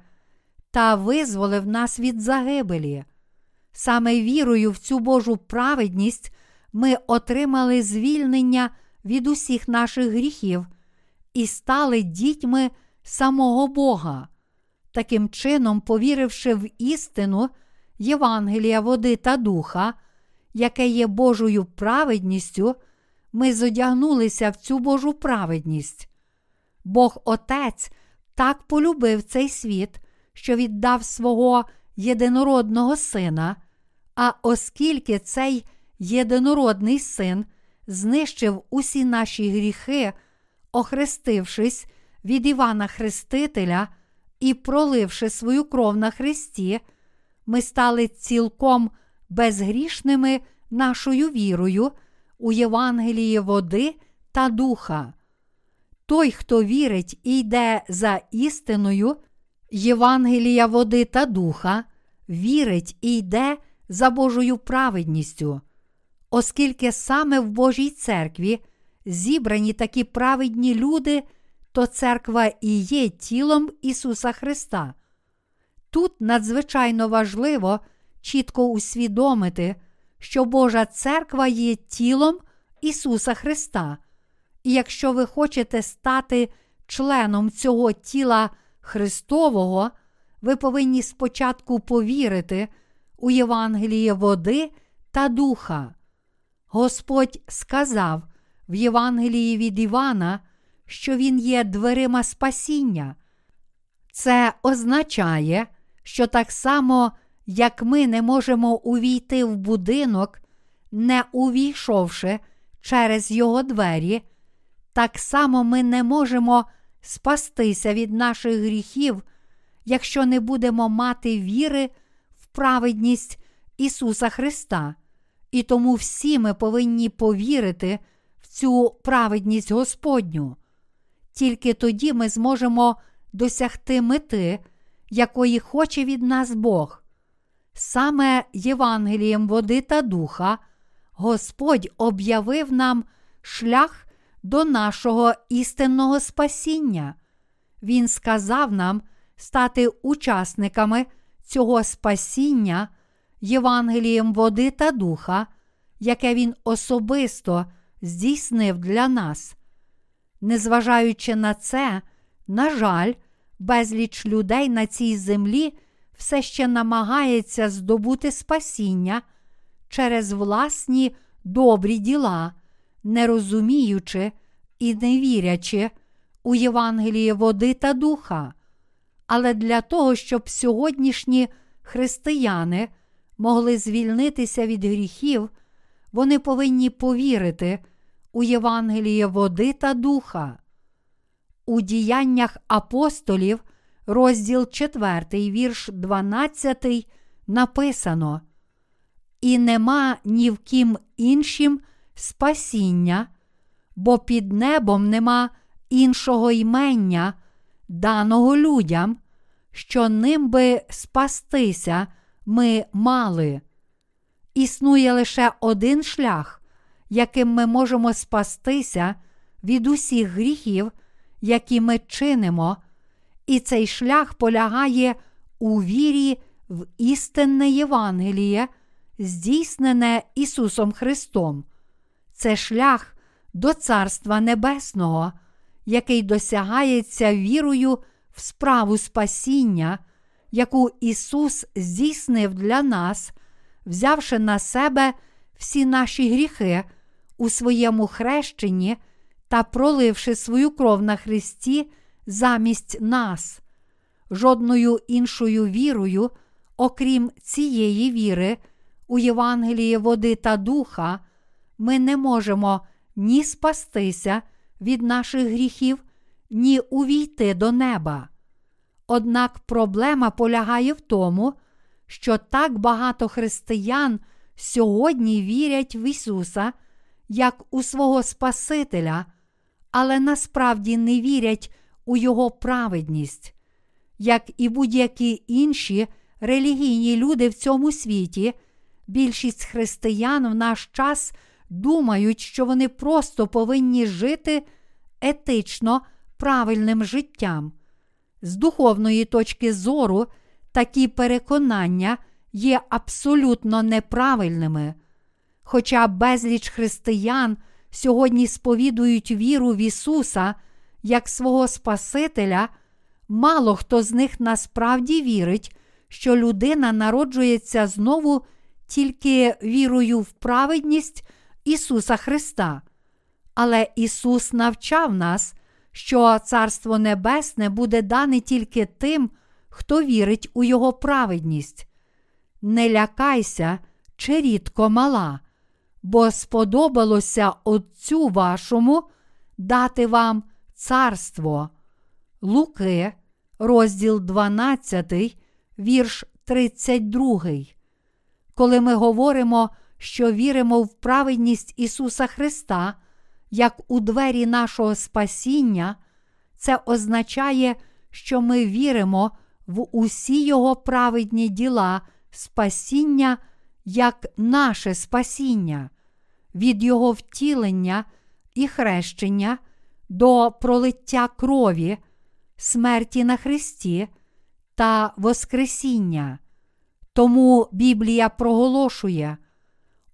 та визволив нас від загибелі. Саме вірою в цю Божу праведність ми отримали звільнення від усіх наших гріхів і стали дітьми самого Бога. Таким чином, повіривши в істину Євангелія води та духа, яке є Божою праведністю, ми зодягнулися в цю Божу праведність. Бог Отець так полюбив цей світ, що віддав свого єдинородного сина, а оскільки цей єдинородний син знищив усі наші гріхи, охрестившись від Івана Хрестителя і проливши свою кров на Христі, ми стали цілком безгрішними нашою вірою у Євангеліє води та духа. Той, хто вірить і йде за істиною Євангелія води та духа, вірить і йде за Божою праведністю, оскільки саме в Божій церкві зібрані такі праведні люди, то церква і є тілом Ісуса Христа. Тут надзвичайно важливо чітко усвідомити, що Божа церква є тілом Ісуса Христа. І якщо ви хочете стати членом цього тіла Христового, ви повинні спочатку повірити у Євангеліє води та духа. Господь сказав в Євангелії від Івана, що Він є дверима спасіння. Це означає, що так само, як ми не можемо увійти в будинок, не увійшовши через його двері, так само ми не можемо спастися від наших гріхів, якщо не будемо мати віри в праведність Ісуса Христа. І тому всі ми повинні повірити в цю праведність Господню. Тільки тоді ми зможемо досягти мети, якої хоче від нас Бог. Саме Євангелієм води та духа Господь об'явив нам шлях до нашого істинного спасіння. Він сказав нам стати учасниками цього спасіння Євангелієм води та духа, яке Він особисто здійснив для нас. Незважаючи на це, на жаль, безліч людей на цій землі все ще намагається здобути спасіння через власні добрі діла, не розуміючи і не вірячи у Євангеліє води та духа. Але для того, щоб сьогоднішні християни могли звільнитися від гріхів, вони повинні повірити у Євангеліє води та духа. У діяннях апостолів, розділ 4, вірш 12, написано: І нема ні в ким іншим спасіння, бо під небом нема іншого ймення, даного людям, що ним би спастися ми мали. Існує лише один шлях, яким ми можемо спастися від усіх гріхів, які ми чинимо, і цей шлях полягає у вірі в істинне Євангеліє, здійснене Ісусом Христом. Це шлях до Царства Небесного, який досягається вірою в справу спасіння, яку Ісус здійснив для нас, взявши на себе всі наші гріхи у своєму хрещенні та проливши свою кров на Христі замість нас. Жодною іншою вірою, окрім цієї віри, у Євангелії води та духа, ми не можемо ні спастися від наших гріхів, ні увійти до неба. Однак проблема полягає в тому, що так багато християн сьогодні вірять в Ісуса як у свого Спасителя, але насправді не вірять у Його праведність. Як і будь-які інші релігійні люди в цьому світі, більшість християн в наш час думають, що вони просто повинні жити етично правильним життям. З духовної точки зору такі переконання є абсолютно неправильними. Хоча безліч християн сьогодні сповідують віру в Ісуса як свого Спасителя, мало хто з них насправді вірить, що людина народжується знову тільки вірою в праведність Ісуса Христа. Але Ісус навчав нас, що Царство Небесне буде дане тільки тим, хто вірить у Його праведність. Не лякайся, чи рідко мала, бо сподобалося Отцю вашому дати вам царство. Луки, розділ 12, вірш 32. Коли ми говоримо, що віримо в праведність Ісуса Христа, як у двері нашого спасіння, це означає, що ми віримо в усі Його праведні діла спасіння як наше спасіння, від Його втілення і хрещення до пролиття крові, смерті на Христі та Воскресіння. Тому Біблія проголошує: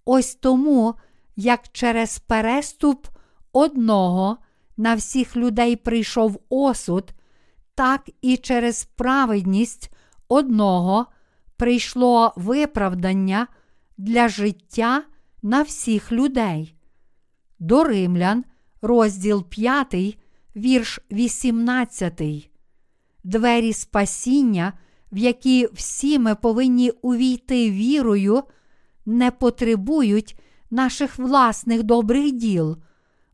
ось тому, як через переступ одного на всіх людей прийшов осуд, так і через праведність одного прийшло виправдання для життя на всіх людей. До Римлян, розділ 5, вірш 18. Двері спасіння, в які всі ми повинні увійти вірою, не потребують наших власних добрих діл,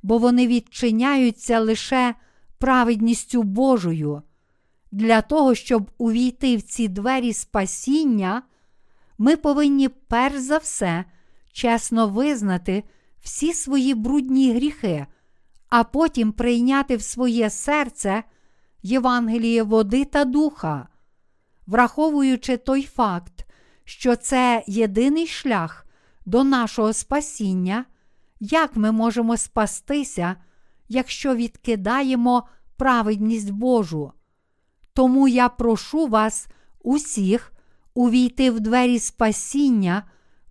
бо вони відчиняються лише праведністю Божою. Для того, щоб увійти в ці двері спасіння, ми повинні перш за все чесно визнати всі свої брудні гріхи, а потім прийняти в своє серце Євангеліє води та духа, враховуючи той факт, що це єдиний шлях до нашого спасіння, як ми можемо спастися, якщо відкидаємо праведність Божу. Тому я прошу вас усіх увійти в двері спасіння,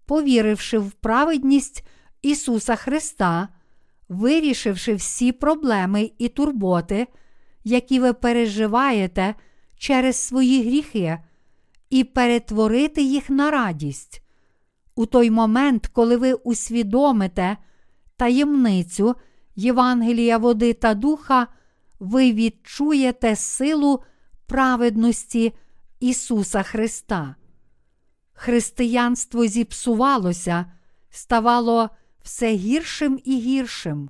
повіривши в праведність Ісуса Христа, вирішивши всі проблеми і турботи, які ви переживаєте через свої гріхи, і перетворити їх на радість. У той момент, коли ви усвідомите таємницю Євангелія води та духа, ви відчуєте силу праведності Ісуса Христа. Християнство зіпсувалося, ставало все гіршим і гіршим,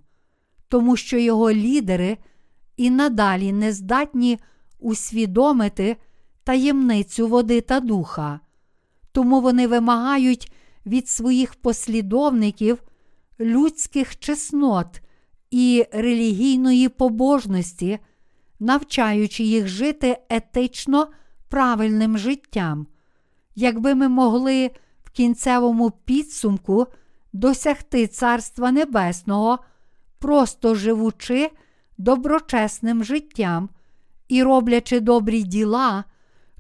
тому що його лідери і надалі не здатні усвідомити таємницю води та духа, тому вони вимагають від своїх послідовників людських чеснот і релігійної побожності, навчаючи їх жити етично правильним життям. Якби ми могли в кінцевому підсумку досягти Царства Небесного, просто живучи доброчесним життям і роблячи добрі діла,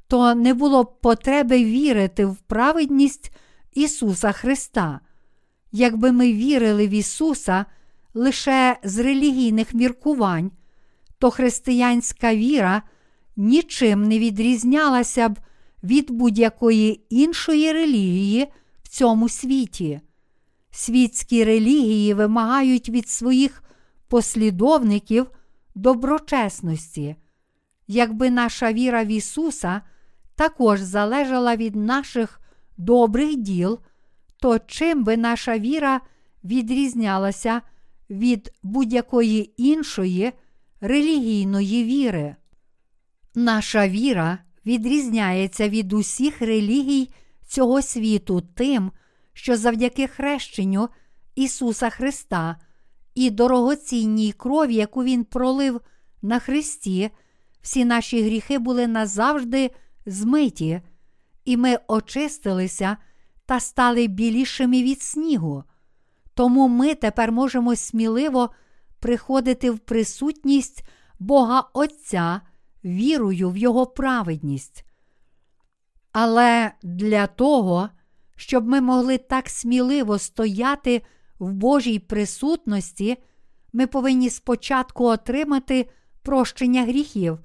то не було б потреби вірити в праведність Ісуса Христа. Якби ми вірили в Ісуса лише з релігійних міркувань, то християнська віра нічим не відрізнялася б від будь-якої іншої релігії в цьому світі. Світські релігії вимагають від своїх послідовників доброчесності. Якби наша віра в Ісуса також залежала від наших добрих діл, то чим би наша віра відрізнялася від будь-якої іншої релігійної віри? Наша віра відрізняється від усіх релігій цього світу тим, що завдяки хрещенню Ісуса Христа і дорогоцінній крові, яку Він пролив на Христі, всі наші гріхи були назавжди змиті, і ми очистилися та стали білішими від снігу. Тому ми тепер можемо сміливо приходити в присутність Бога Отця вірою в Його праведність. Але для того, щоб ми могли так сміливо стояти в Божій присутності, ми повинні спочатку отримати прощення гріхів,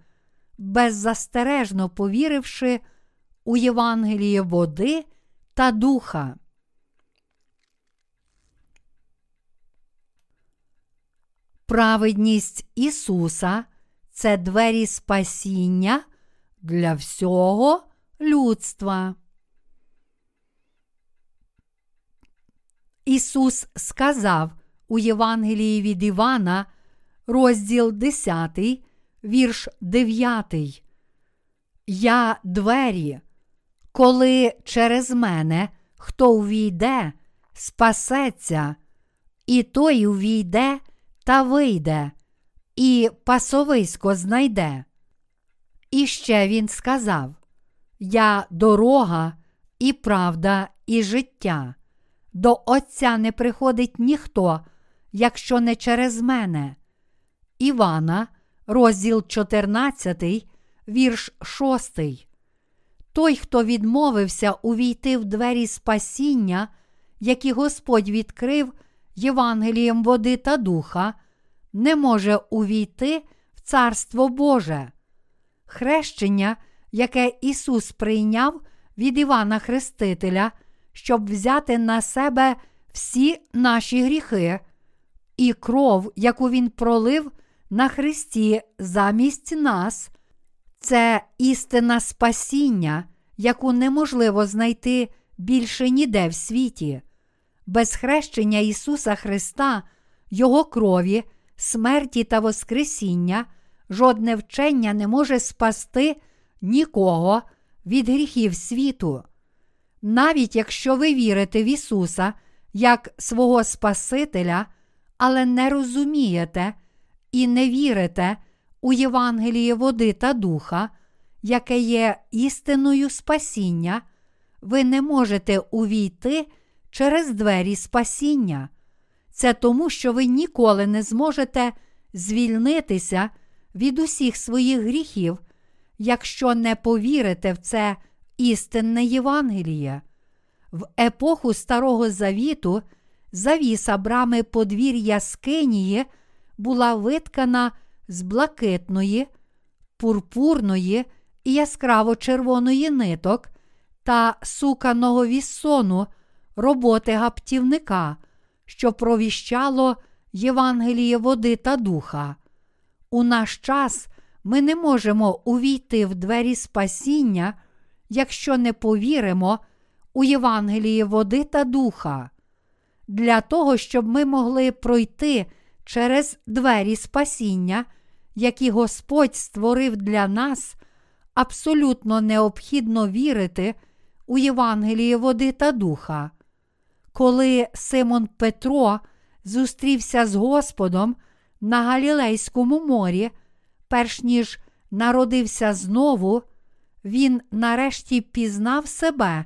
беззастережно повіривши у Євангеліє води та духа. Праведність Ісуса це двері спасіння для всього людства. Ісус сказав у Євангелії від Івана, розділ 10, вірш 9. Я двері, коли через мене хто увійде, спасеться, і той увійде та вийде, і пасовисько знайде. І ще він сказав: Я дорога, і правда, і життя. До Отця не приходить ніхто, якщо не через мене. Івана, розділ 14, вірш 6. Той, хто відмовився увійти в двері спасіння, які Господь відкрив Євангелієм води та духа, не може увійти в Царство Боже. Хрещення, яке Ісус прийняв від Івана Хрестителя, щоб взяти на себе всі наші гріхи, і кров, яку Він пролив на Христі замість нас, це істина спасіння, яку неможливо знайти більше ніде в світі. Без хрещення Ісуса Христа, Його крові, смерті та Воскресіння, жодне вчення не може спасти нікого від гріхів світу. Навіть якщо ви вірите в Ісуса як свого Спасителя, але не розумієте і не вірите у Євангеліє води та духа, яке є істиною спасіння, ви не можете увійти через двері спасіння. Це тому, що ви ніколи не зможете звільнитися від усіх своїх гріхів, якщо не повірите в це істинне Євангеліє. В епоху Старого Завіту завіса брами подвір'я Скинії була виткана з блакитної, пурпурної і яскраво червоної ниток, та суканого віссону роботи гаптівника, що провіщало Євангеліє води та духа. У наш час ми не можемо увійти в двері спасіння, якщо не повіримо у Євангеліє води та духа. Для того, щоб ми могли пройти через двері спасіння, які Господь створив для нас, абсолютно необхідно вірити у Євангеліє води та духа. Коли Симон Петро зустрівся з Господом на Галілейському морі, перш ніж народився знову, він нарешті пізнав себе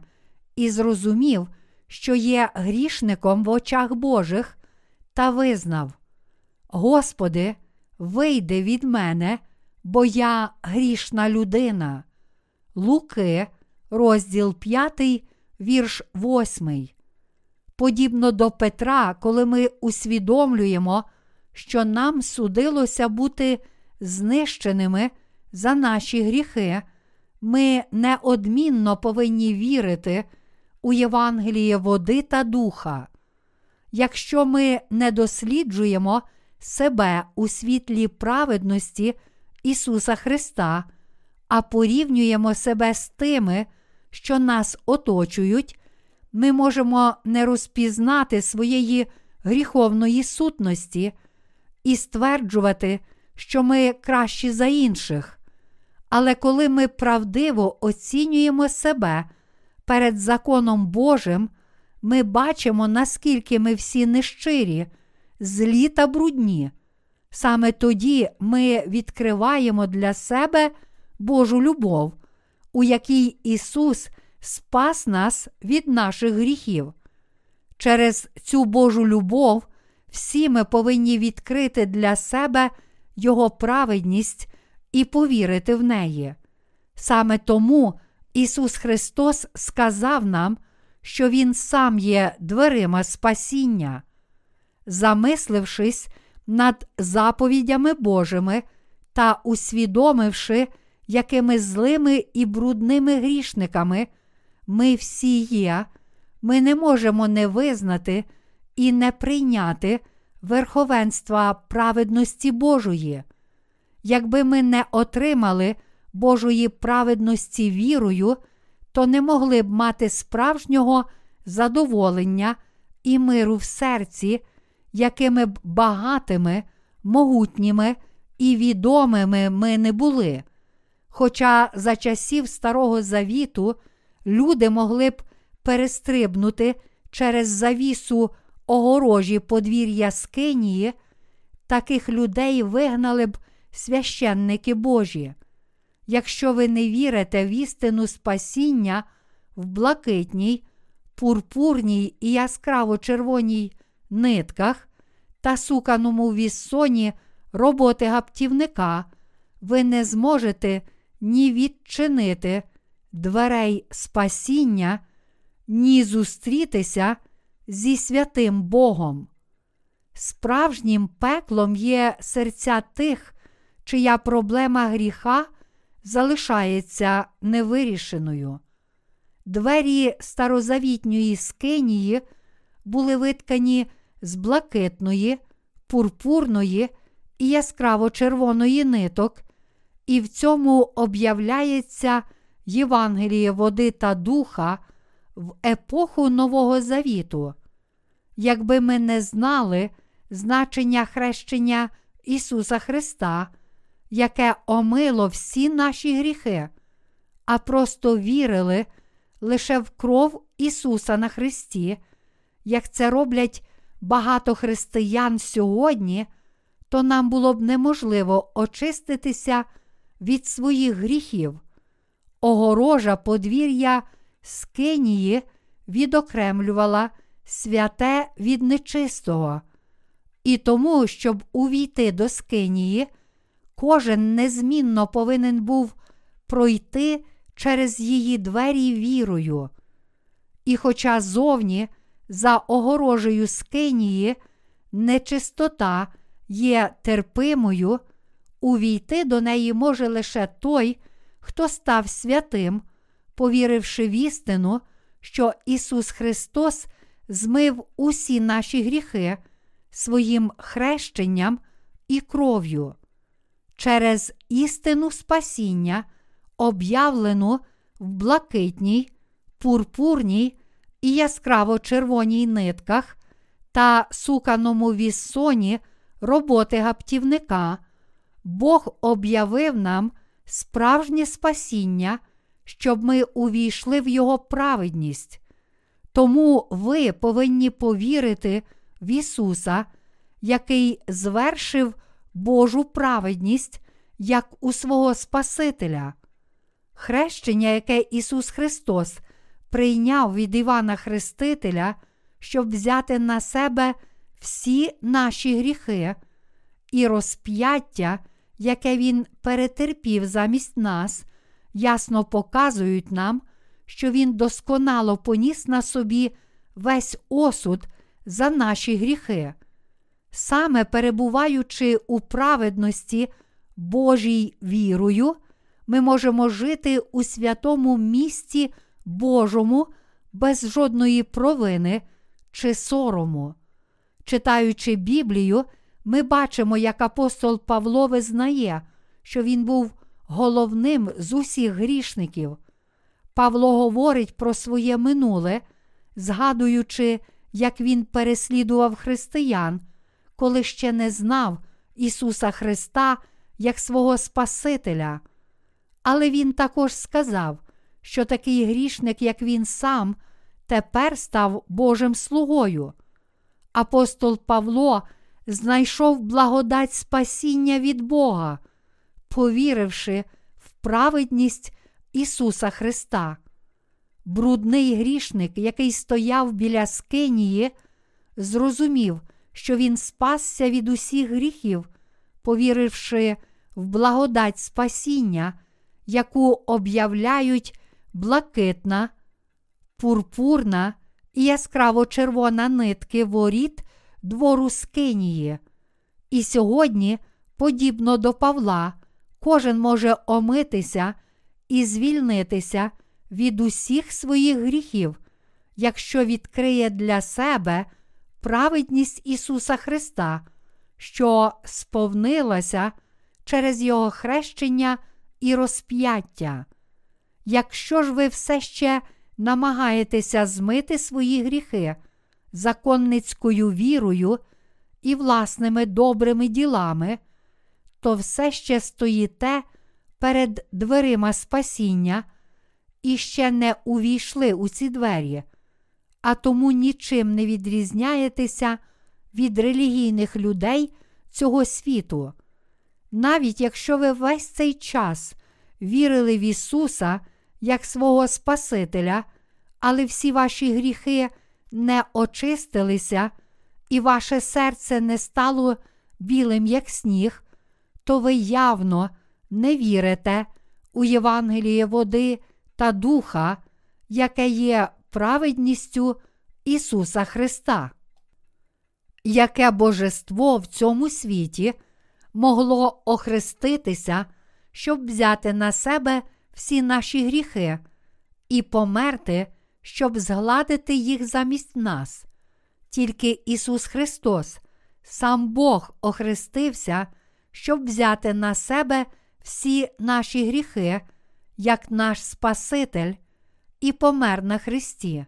і зрозумів, що є грішником в очах Божих, та визнав: Господи, вийди від мене, бо я грішна людина. Луки, розділ 5, вірш 8. Подібно до Петра, коли ми усвідомлюємо, що нам судилося бути знищеними за наші гріхи, ми неодмінно повинні вірити у Євангеліє води та духа. Якщо ми не досліджуємо себе у світлі праведності Ісуса Христа, а порівнюємо себе з тими, що нас оточують, ми можемо не розпізнати своєї гріховної сутності і стверджувати, що ми кращі за інших. Але коли ми правдиво оцінюємо себе перед законом Божим, ми бачимо, наскільки ми всі нещирі, злі та брудні. Саме тоді ми відкриваємо для себе Божу любов, у якій Ісус спас нас від наших гріхів. Через цю Божу любов всі ми повинні відкрити для себе Його праведність і повірити в неї. Саме тому Ісус Христос сказав нам, що Він сам є дверима спасіння. Замислившись над заповідями Божими та усвідомивши, якими злими і брудними грішниками ми всі є, ми не можемо не визнати і не прийняти верховенства праведності Божої. Якби ми не отримали Божої праведності вірою, то не могли б мати справжнього задоволення і миру в серці, якими б багатими, могутніми і відомими ми не були. Хоча за часів Старого Завіту люди могли б перестрибнути через завісу огорожі подвір'я Скинії, таких людей вигнали б священники Божі. Якщо ви не вірите в істину спасіння в блакитній, пурпурній і яскраво червоній нитках та суканому віссоні роботи гаптівника, ви не зможете ні відчинити дверей спасіння, ні зустрітися зі святим Богом. Справжнім пеклом є серця тих, чия проблема гріха залишається невирішеною. Двері старозавітньої скинії були виткані з блакитної, пурпурної і яскраво червоної ниток, і в цьому об'являється Євангеліє води та духа в епоху Нового Завіту. Якби ми не знали значення хрещення Ісуса Христа, яке омило всі наші гріхи, а просто вірили лише в кров Ісуса на Христі, як це роблять багато християн сьогодні, то нам було б неможливо очиститися від своїх гріхів. Огорожа подвір'я Скинії відокремлювала святе від нечистого. І тому, щоб увійти до Скинії, кожен незмінно повинен був пройти через її двері вірою. І хоча зовні за огорожею Скинії нечистота є терпимою, увійти до неї може лише той, хто став святим, повіривши в істину, що Ісус Христос змив усі наші гріхи своїм хрещенням і кров'ю. Через істину спасіння, об'явлену в блакитній, пурпурній і яскраво червоній нитках та суканому віссоні роботи гаптівника, Бог об'явив нам справжнє спасіння, щоб ми увійшли в Його праведність. Тому ви повинні повірити в Ісуса, який звершив Божу праведність як у свого Спасителя. Хрещення, яке Ісус Христос прийняв від Івана Хрестителя, щоб взяти на себе всі наші гріхи, і розп'яття, яке Він перетерпів замість нас, ясно показують нам, що Він досконало поніс на собі весь осуд за наші гріхи. Саме перебуваючи у праведності Божій вірою, ми можемо жити у святому місті Божому без жодної провини чи сорому. Читаючи Біблію, ми бачимо, як апостол Павло визнає, що він був головним з усіх грішників. Павло говорить про своє минуле, згадуючи, як він переслідував християн, коли ще не знав Ісуса Христа як свого Спасителя. Але він також сказав, що такий грішник, як він сам, тепер став Божим слугою. Апостол Павло знайшов благодать спасіння від Бога, повіривши в праведність Ісуса Христа. Брудний грішник, який стояв біля Скинії, зрозумів, що він спасся від усіх гріхів, повіривши в благодать спасіння, яку об'являють блакитна, пурпурна і яскраво червона нитки воріт двору Скинії. І сьогодні, подібно до Павла, кожен може омитися і звільнитися від усіх своїх гріхів, якщо відкриє для себе праведність Ісуса Христа, що сповнилася через Його хрещення і розп'яття. Якщо ж ви все ще намагаєтеся змити свої гріхи законницькою вірою і власними добрими ділами, то все ще стоїте перед дверима спасіння і ще не увійшли у ці двері, а тому нічим не відрізняєтеся від релігійних людей цього світу. Навіть якщо ви весь цей час вірили в Ісуса як свого Спасителя, але всі ваші гріхи не очистилися, і ваше серце не стало білим, як сніг, то ви явно не вірите у Євангеліє води та духа, яке є праведністю Ісуса Христа. Яке божество в цьому світі могло охреститися, щоб взяти на себе всі наші гріхи і померти, щоб згладити їх замість нас. Тільки Ісус Христос, сам Бог охрестився, щоб взяти на себе всі наші гріхи, як наш Спаситель, і помер на Христі,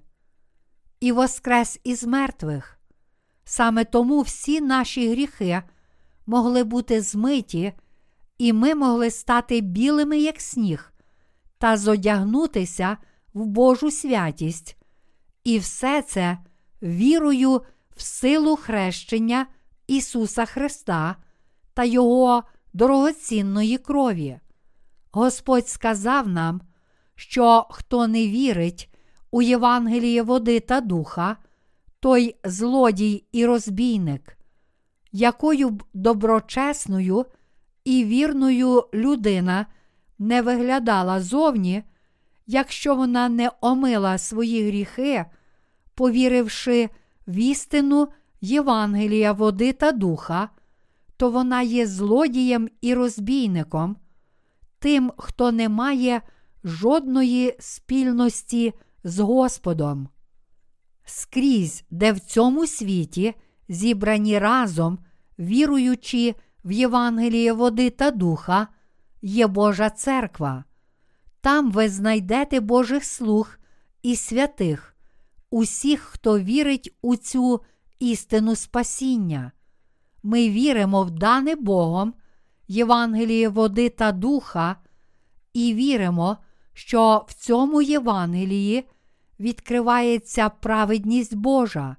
і воскрес із мертвих. Саме тому всі наші гріхи могли бути змиті, і ми могли стати білими, як сніг, та зодягнутися в Божу святість, і все це вірою в силу хрещення Ісуса Христа та Його дорогоцінної крові. Господь сказав нам, що хто не вірить у Євангеліє води та духа, той злодій і розбійник, якою б доброчесною і вірною людина не виглядала зовні, якщо вона не омила свої гріхи, повіривши в істину Євангелія води та духа, то вона є злодієм і розбійником, тим, хто не має жодної спільності з Господом. Скрізь, де в цьому світі зібрані разом, віруючи в Євангеліє води та духа, є Божа церква. Там ви знайдете Божих слуг і святих, усіх, хто вірить у цю істину спасіння. Ми віримо в дане Богом, Євангеліє води та духа, і віримо, що в цьому Євангелії відкривається праведність Божа.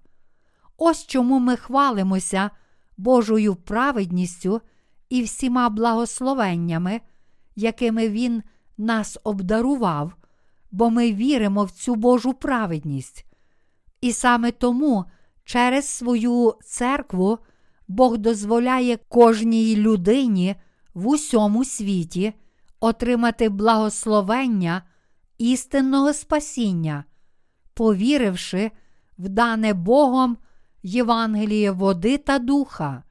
Ось чому ми хвалимося Божою праведністю і всіма благословеннями, якими Він нас обдарував, бо ми віримо в цю Божу праведність. І саме тому через свою церкву Бог дозволяє кожній людині в усьому світі отримати благословення істинного спасіння, повіривши в дане Богом Євангеліє води та духа.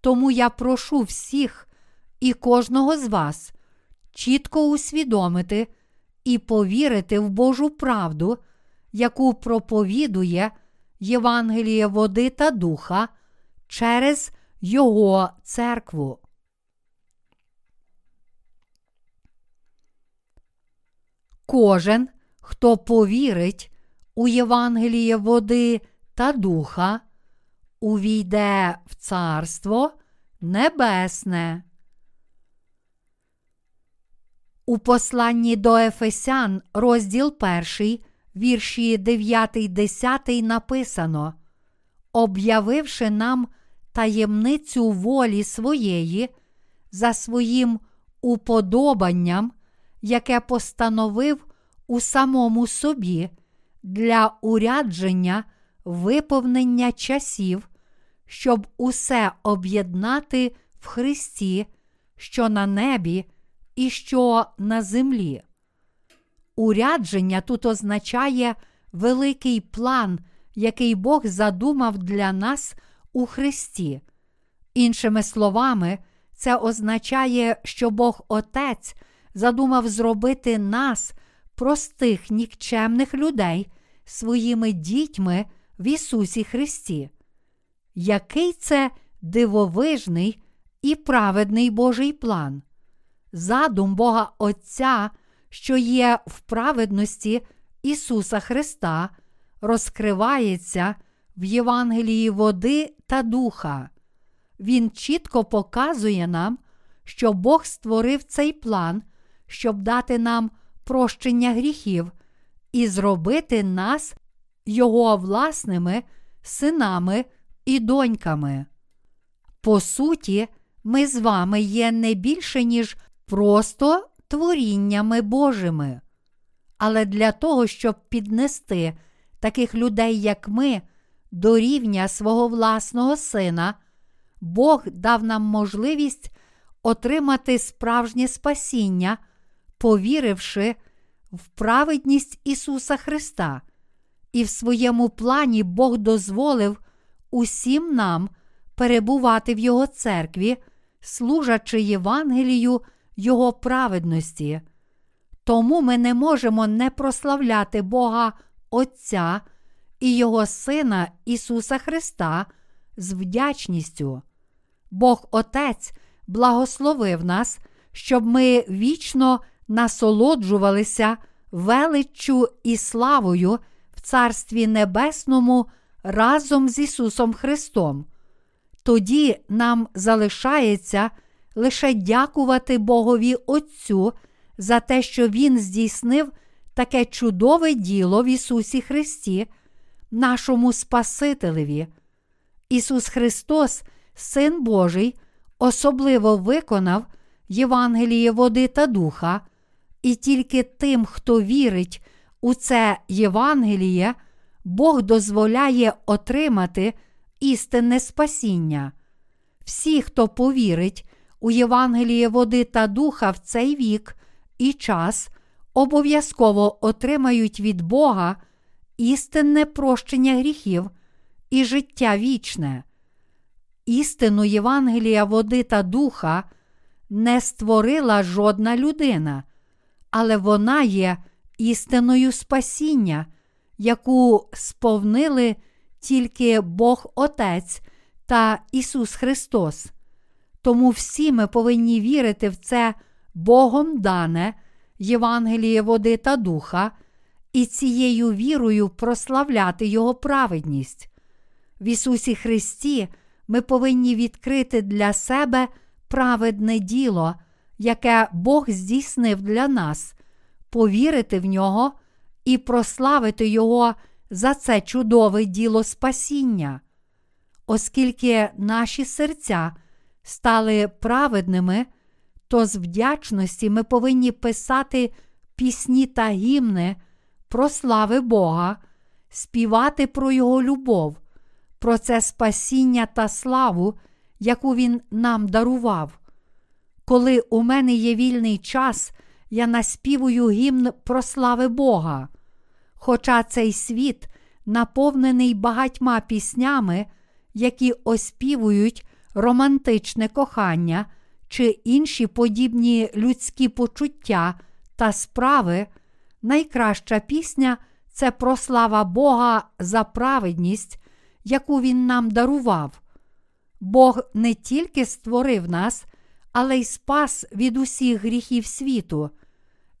Тому я прошу всіх і кожного з вас чітко усвідомити і повірити в Божу правду, яку проповідує Євангеліє води та духа через Його церкву. Кожен, хто повірить у Євангеліє води та духа, увійде в Царство Небесне. У посланні до Ефесян, розділ 1, вірші 9, 10 написано, об'явивши нам таємницю волі своєї за своїм уподобанням, яке постановив у самому собі для урядження виповнення часів, щоб усе об'єднати в Христі, що на небі і що на землі. Урядження тут означає великий план, який Бог задумав для нас у Христі. Іншими словами, це означає, що Бог Отець задумав зробити нас, простих нікчемних людей, своїми дітьми в Ісусі Христі. Який це дивовижний і праведний Божий план? Задум Бога Отця, що є в праведності Ісуса Христа, розкривається в Євангелії води та духа. Він чітко показує нам, що Бог створив цей план, щоб дати нам прощення гріхів і зробити нас Його власними синами і доньками. По суті, ми з вами є не більше, ніж просто творіннями Божими. Але для того, щоб піднести таких людей, як ми, до рівня свого власного сина, Бог дав нам можливість отримати справжнє спасіння, повіривши в праведність Ісуса Христа. І в своєму плані Бог дозволив усім нам перебувати в Його церкві, служачи Євангелію Його праведності. Тому ми не можемо не прославляти Бога Отця і Його Сина Ісуса Христа з вдячністю. Бог Отець благословив нас, щоб ми вічно насолоджувалися величчю і славою в Царстві Небесному разом з Ісусом Христом. Тоді нам залишається лише дякувати Богові Отцю за те, що Він здійснив таке чудове діло в Ісусі Христі, нашому Спасителеві. Ісус Христос, Син Божий, особливо виконав Євангеліє води та духа, і тільки тим, хто вірить у це Євангеліє, Бог дозволяє отримати істинне спасіння. Всі, хто повірить у Євангеліє води та духа в цей вік і час, обов'язково отримають від Бога істинне прощення гріхів і життя вічне. Істину Євангелія води та духа не створила жодна людина, але вона є істиною спасіння, яку сповнили тільки Бог Отець та Ісус Христос. Тому всі ми повинні вірити в це Богом дане, Євангеліє води та духа, і цією вірою прославляти Його праведність. В Ісусі Христі ми повинні відкрити для себе праведне діло, яке Бог здійснив для нас, повірити в нього і прославити Його за це чудове діло спасіння. Оскільки наші серця стали праведними, то з вдячності ми повинні писати пісні та гімни про слави Бога, співати про Його любов, про це спасіння та славу, яку Він нам дарував. Коли у мене є вільний час, я наспівую гімн про слави Бога. Хоча цей світ наповнений багатьма піснями, які оспівують романтичне кохання чи інші подібні людські почуття та справи, найкраща пісня це прослава Бога за праведність, яку Він нам дарував. Бог не тільки створив нас, але й спас від усіх гріхів світу,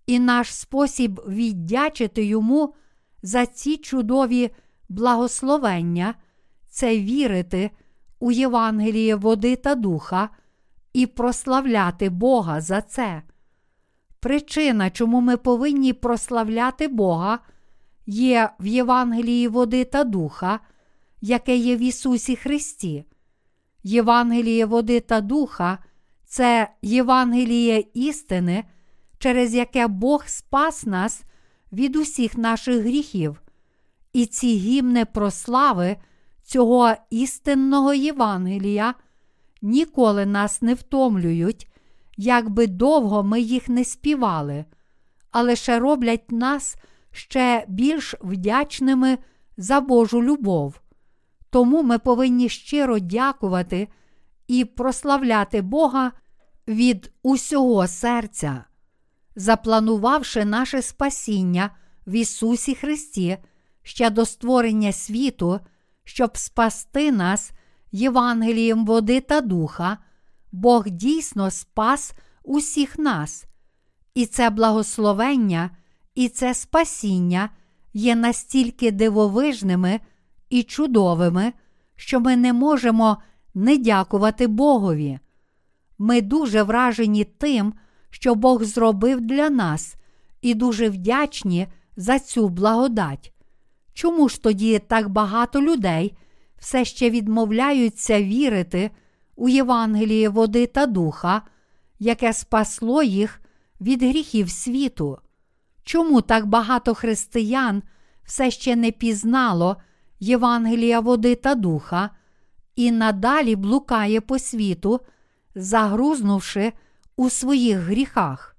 і наш спосіб віддячити йому за ці чудові благословення це вірити у Євангеліє води та духа і прославляти Бога за це. Причина, чому ми повинні прославляти Бога, є в Євангелії води та духа, яке є в Ісусі Христі. Євангеліє води та духа це Євангеліє істини, через яке Бог спас нас від усіх наших гріхів. І ці гімни прослави цього істинного Євангелія ніколи нас не втомлюють, як би довго ми їх не співали, а лише роблять нас ще більш вдячними за Божу любов. Тому ми повинні щиро дякувати і прославляти Бога від усього серця, запланувавши наше спасіння в Ісусі Христі ще до створення світу, щоб спасти нас Євангелієм води та духа, Бог дійсно спас усіх нас. І це благословення, і це спасіння є настільки дивовижними і чудовими, що ми не можемо не дякувати Богові. Ми дуже вражені тим, що Бог зробив для нас, і дуже вдячні за цю благодать. Чому ж тоді так багато людей все ще відмовляються вірити у Євангеліє води та духа, яке спасло їх від гріхів світу? Чому так багато християн все ще не пізнало Євангелія води та духа і надалі блукає по світу, загрузнувши у своїх гріхах?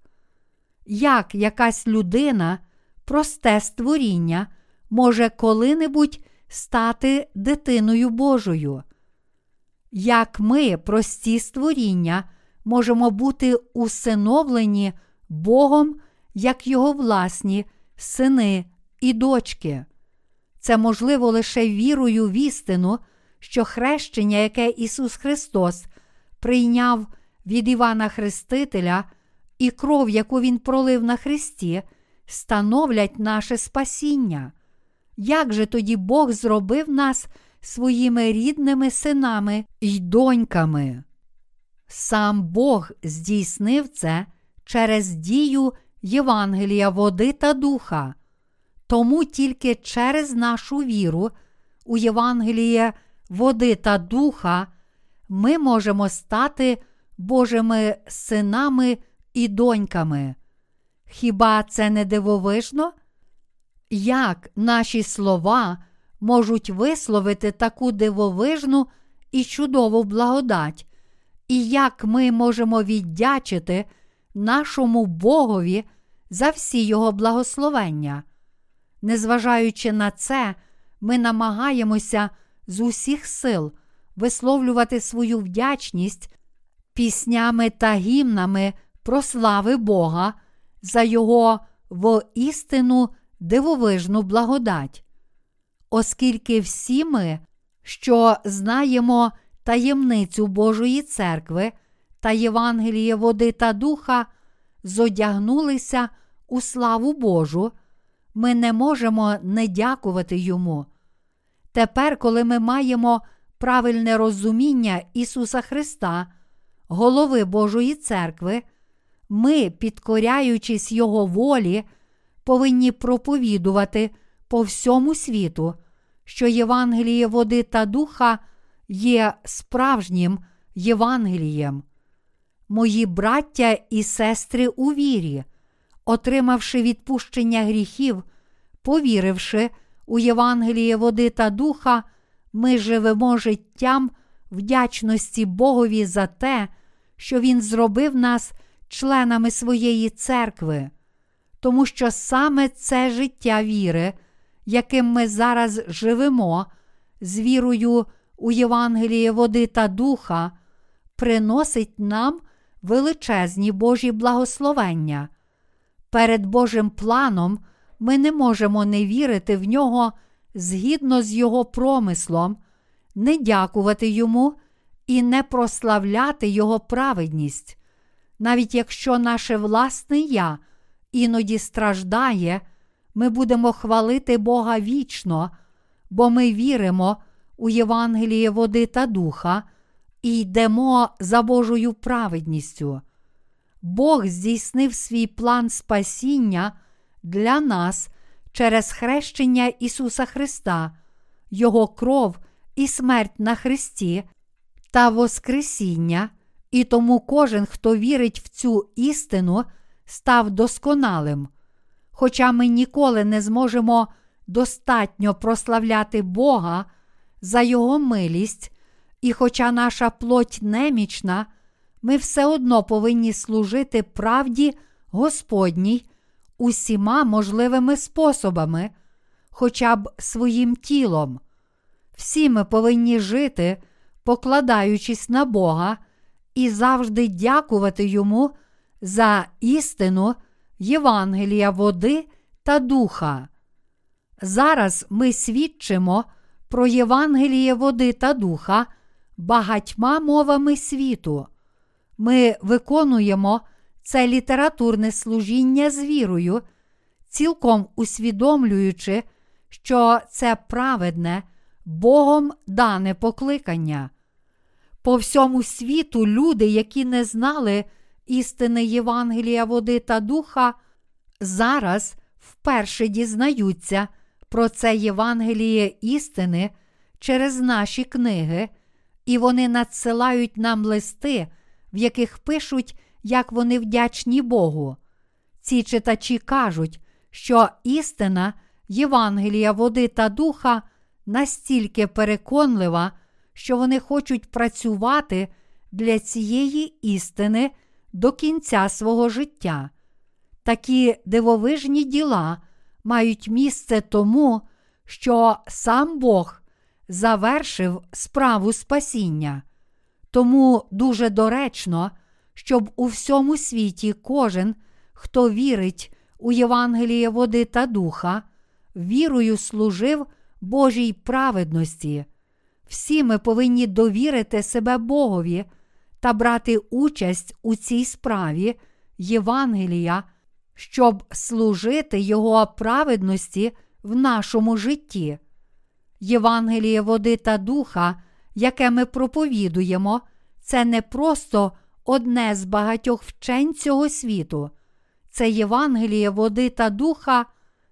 Як якась людина, просте створіння, може коли-небудь стати дитиною Божою? Як ми, прості створіння, можемо бути усиновлені Богом як Його власні сини і дочки? Це можливо лише вірою в істину, що хрещення, яке Ісус Христос прийняв від Івана Хрестителя, і кров, яку Він пролив на Христі, становлять наше спасіння. Як же тоді Бог зробив нас своїми рідними синами й доньками? Сам Бог здійснив це через дію Євангелія води та духа. Тому тільки через нашу віру у Євангеліє води та духа ми можемо стати Божими синами і доньками. Хіба це не дивовижно? Як наші слова можуть висловити таку дивовижну і чудову благодать, і як ми можемо віддячити нашому Богові за всі Його благословення? Незважаючи на це, ми намагаємося з усіх сил висловлювати свою вдячність піснями та гімнами про слави Бога за Його воістину дивовижну благодать. Оскільки всі ми, що знаємо таємницю Божої церкви та Євангеліє води та духа, зодягнулися у славу Божу, ми не можемо не дякувати Йому. Тепер, коли ми маємо правильне розуміння Ісуса Христа, голови Божої церкви, ми, підкоряючись Його волі, повинні проповідувати по всьому світу, що Євангеліє води та духа є справжнім Євангелієм. Мої браття і сестри у вірі, отримавши відпущення гріхів, повіривши у Євангеліє води та духа, ми живемо життям вдячності Богові за те, що Він зробив нас членами своєї церкви, тому що саме це життя віри, яким ми зараз живемо, з вірою у Євангеліє води та духа, приносить нам величезні Божі благословення. Перед Божим планом ми не можемо не вірити в нього згідно з Його промислом, не дякувати йому і не прославляти Його праведність. Навіть якщо наше власне я іноді страждає, ми будемо хвалити Бога вічно, бо ми віримо у Євангеліє води та духа і йдемо за Божою праведністю. Бог здійснив свій план спасіння для нас через хрещення Ісуса Христа, Його кров і смерть на Христі та Воскресіння, і тому кожен, хто вірить в цю істину, став досконалим. Хоча ми ніколи не зможемо достатньо прославляти Бога за Його милість, і хоча наша плоть немічна, ми все одно повинні служити правді Господній усіма можливими способами, хоча б своїм тілом. Всі ми повинні жити, покладаючись на Бога і завжди дякувати Йому за істину Євангелія води та духа. Зараз ми свідчимо про Євангеліє води та духа багатьма мовами світу. Ми виконуємо це літературне служіння з вірою, цілком усвідомлюючи, що це праведне, Богом дане покликання. По всьому світу люди, які не знали істини Євангелія води та духа, зараз вперше дізнаються про це Євангеліє істини через наші книги, і вони надсилають нам листи, в яких пишуть, як вони вдячні Богу. Ці читачі кажуть, що істина Євангелія води та духа настільки переконлива, що вони хочуть працювати для цієї істини до кінця свого життя. Такі дивовижні діла мають місце тому, що сам Бог завершив справу спасіння. Тому дуже доречно, щоб у всьому світі кожен, хто вірить у Євангеліє води та духа, вірою служив Божій праведності. Всі ми повинні довірити себе Богові та брати участь у цій справі Євангелія, щоб служити Його праведності в нашому житті. Євангеліє води та духа, яке ми проповідуємо, це не просто одне з багатьох вчень цього світу. Це Євангеліє води та духа,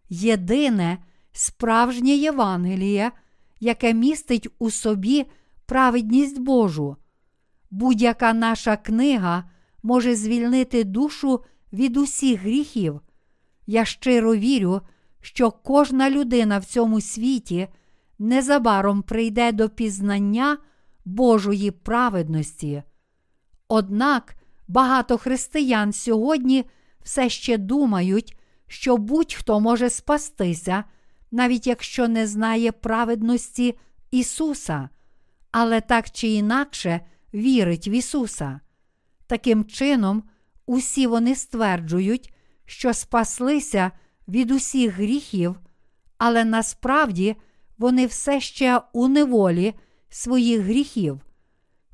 єдине справжнє Євангеліє, яке містить у собі праведність Божу. Будь-яка наша книга може звільнити душу від усіх гріхів. Я щиро вірю, що кожна людина в цьому світі незабаром прийде до пізнання Божої праведності. Однак багато християн сьогодні все ще думають, що будь-хто може спастися, навіть якщо не знає праведності Ісуса, але так чи інакше вірить в Ісуса. Таким чином, усі вони стверджують, що спаслися від усіх гріхів, але насправді вони все ще у неволі своїх гріхів.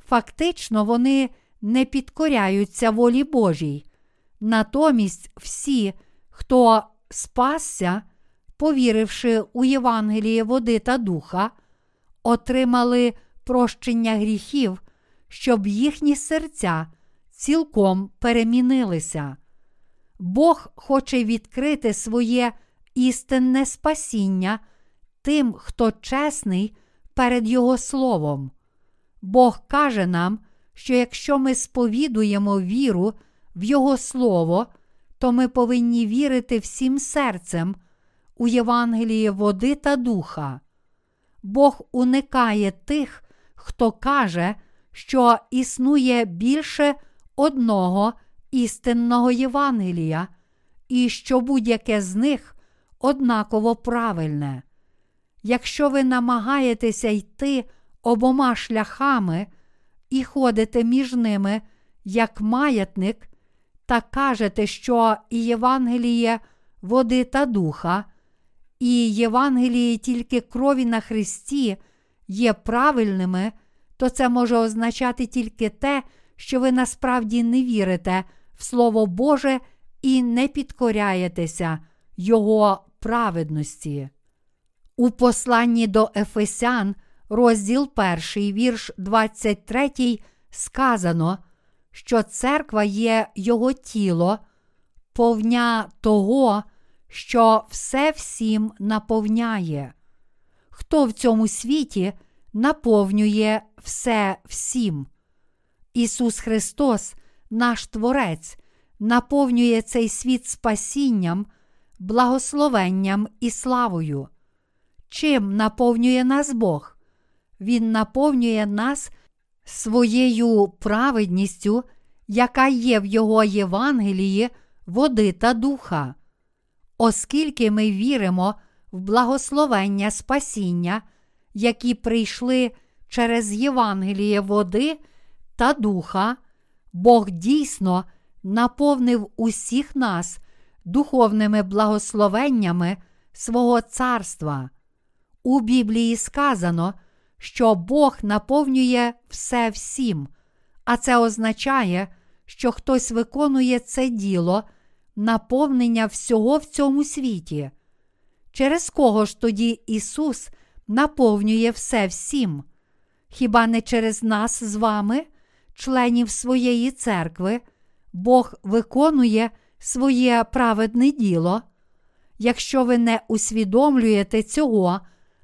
Фактично, вони не підкоряються волі Божій. Натомість всі, хто спасся, повіривши у Євангеліє води та духа, отримали прощення гріхів, щоб їхні серця цілком перемінилися. Бог хоче відкрити своє істинне спасіння тим, хто чесний перед Його Словом. Бог каже нам, що якщо ми сповідуємо віру в Його Слово, то ми повинні вірити всім серцем у Євангеліє води та духа. Бог уникає тих, хто каже, що існує більше одного істинного Євангелія, і що будь-яке з них однаково правильне. Якщо ви намагаєтеся йти обома шляхами і ходите між ними як маятник, та кажете, що і Євангеліє води та духа, і Євангеліє тільки крові на Христі є правильними, то це може означати тільки те, що ви насправді не вірите в Слово Боже і не підкоряєтеся Його праведності. У посланні до Ефесян, розділ 1, вірш 23, сказано, що церква є Його тіло, повня того, що все всім наповняє. Хто в цьому світі наповнює все всім? Ісус Христос, наш Творець, наповнює цей світ спасінням, благословенням і славою. Чим наповнює нас Бог? Він наповнює нас своєю праведністю, яка є в Його Євангелії, води та духа. Оскільки ми віримо в благословення спасіння, які прийшли через Євангеліє води та духа, Бог дійсно наповнив усіх нас духовними благословеннями свого царства. У Біблії сказано, що Бог наповнює все всім, а це означає, що хтось виконує це діло наповнення всього в цьому світі. Через кого ж тоді Ісус наповнює все всім? Хіба не через нас з вами, членів своєї церкви, Бог виконує своє праведне діло? Якщо ви не усвідомлюєте цього,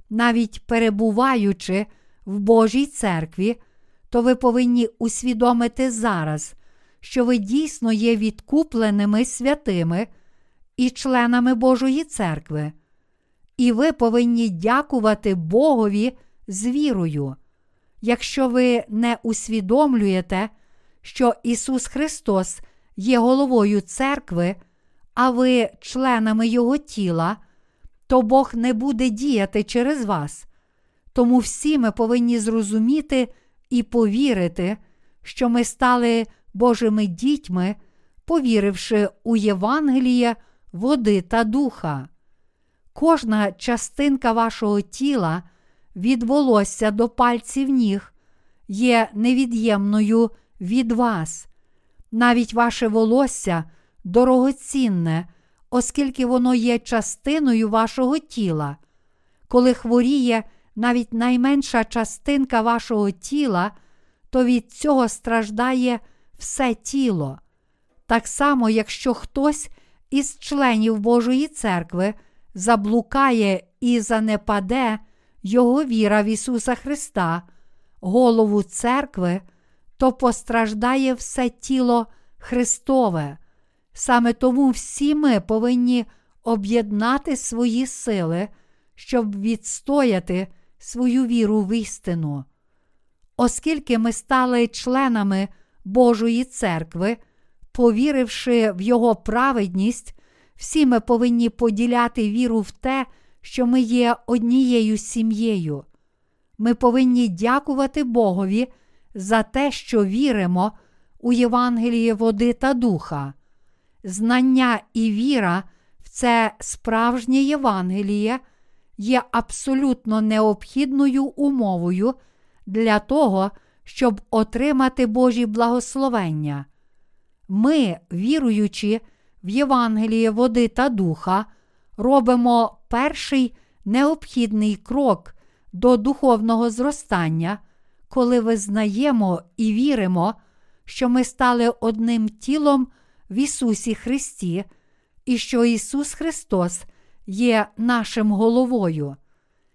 навіть перебуваючи в Божій церкві, то ви повинні усвідомити зараз, що ви дійсно є відкупленими святими і членами Божої церкви. І ви повинні дякувати Богові з вірою. Якщо ви не усвідомлюєте, що Ісус Христос є головою церкви, а ви членами Його тіла, то Бог не буде діяти через вас. Тому всі ми повинні зрозуміти і повірити, що ми стали Божими дітьми, повіривши у Євангеліє, води та духа. Кожна частинка вашого тіла від волосся до пальців ніг є невід'ємною від вас. Навіть ваше волосся дорогоцінне, оскільки воно є частиною вашого тіла. Коли хворіє навіть найменша частинка вашого тіла, то від цього страждає все тіло. Так само, якщо хтось із членів Божої церкви заблукає і занепаде Його віра в Ісуса Христа, голову церкви, то постраждає все тіло Христове. Саме тому всі ми повинні об'єднати свої сили, щоб відстояти свою віру в істину. Оскільки ми стали членами Божої церкви, повіривши в Його праведність, всі ми повинні поділяти віру в те, що ми є однією сім'єю. Ми повинні дякувати Богові за те, що віримо у Євангеліє води та духа. знання і віра в це справжнє Євангеліє є абсолютно необхідною умовою для того, щоб отримати Божі благословення. Ми, віруючи в Євангеліє води та духа, робимо перший необхідний крок до духовного зростання, коли визнаємо і віримо, що ми стали одним тілом в Ісусі Христі, і що Ісус Христос є нашим головою.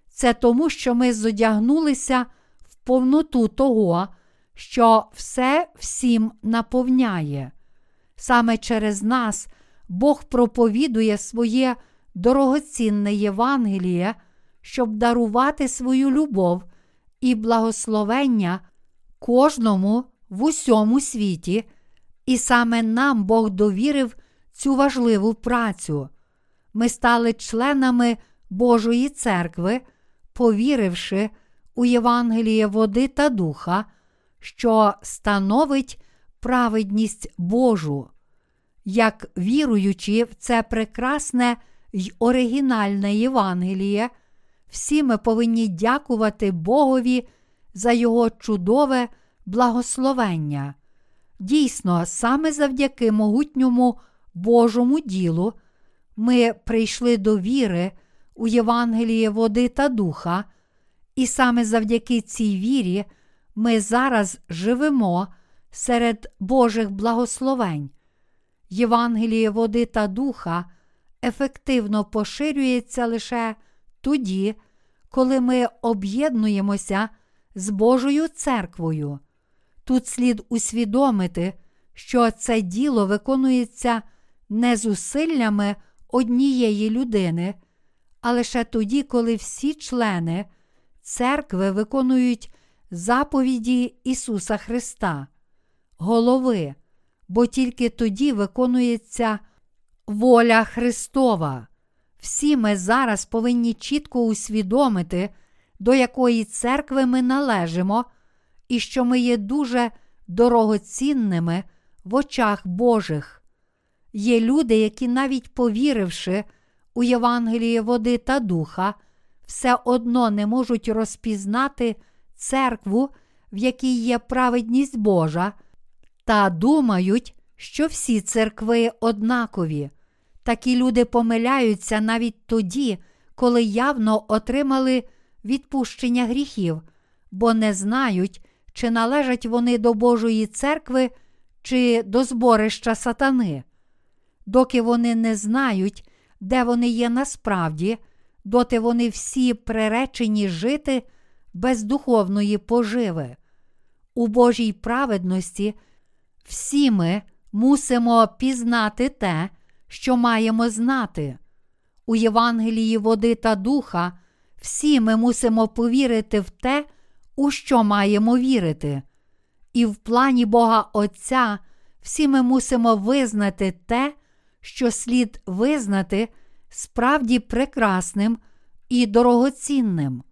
Це тому, що ми зодягнулися в повноту того, що все всім наповняє. Саме через нас Бог проповідує своє дорогоцінне Євангеліє, щоб дарувати свою любов і благословення кожному в усьому світі, і саме нам Бог довірив цю важливу працю. Ми стали членами Божої церкви, повіривши у Євангеліє води та духа, що становить праведність Божу. Як віруючи в це прекрасне й оригінальне Євангеліє, всі ми повинні дякувати Богові за Його чудове благословення. Дійсно, саме завдяки могутньому Божому ділу ми прийшли до віри у Євангеліє води та духа, і саме завдяки цій вірі ми зараз живемо серед Божих благословень. Євангеліє води та духа ефективно поширюється лише тоді, коли ми об'єднуємося з Божою церквою. Тут слід усвідомити, що це діло виконується не зусиллями однієї людини, а лише тоді, коли всі члени церкви виконують заповіді Ісуса Христа, голови, бо тільки тоді виконується воля Христова. Всі ми зараз повинні чітко усвідомити, до якої церкви ми належимо, і що ми є дуже дорогоцінними в очах Божих. Є люди, які, навіть повіривши у Євангеліє води та духа, все одно не можуть розпізнати церкву, в якій є праведність Божа, та думають, що всі церкви однакові. Такі люди помиляються навіть тоді, коли явно отримали відпущення гріхів, бо не знають, чи належать вони до Божої церкви, чи до зборища сатани. Доки вони не знають, де вони є насправді, доти вони всі приречені жити без духовної поживи. У Божій праведності всі ми мусимо пізнати те, що маємо знати. У Євангелії води та духа всі ми мусимо повірити в те, у що маємо вірити. І в плані Бога Отця всі ми мусимо визнати те, що слід визнати справді прекрасним і дорогоцінним,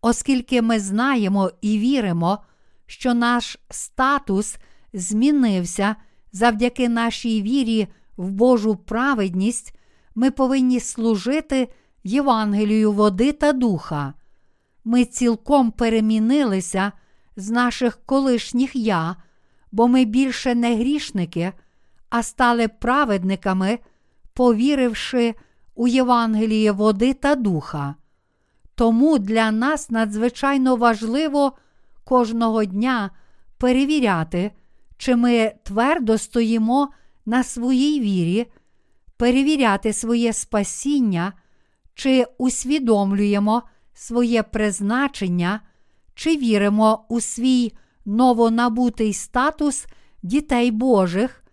оскільки ми знаємо і віримо, що наш статус змінився завдяки нашій вірі в Божу праведність, ми повинні служити Євангелію води та духа. Ми цілком перемінилися з наших колишніх я, бо ми більше не грішники, а стали праведниками, повіривши у Євангеліє води та духа. Тому для нас надзвичайно важливо кожного дня перевіряти, чи ми твердо стоїмо на своїй вірі, перевіряти своє спасіння, чи усвідомлюємо своє призначення, чи віримо у свій новонабутий статус дітей Божих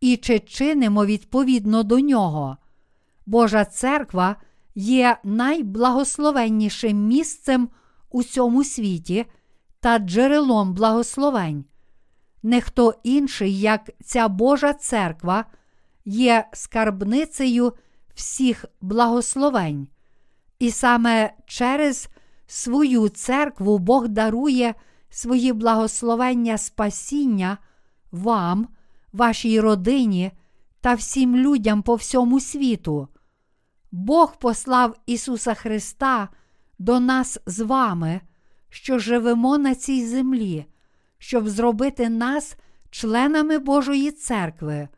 і чи чинимо відповідно до нього. Божа церква є найблагословеннішим місцем у цьому світі та джерелом благословень. Не хто інший, як ця Божа церква, є скарбницею всіх благословень. І саме через свою церкву Бог дарує свої благословення спасіння вам, вашій родині та всім людям по всьому світу. Бог послав Ісуса Христа до нас з вами, що живемо на цій землі, щоб зробити нас членами Божої церкви.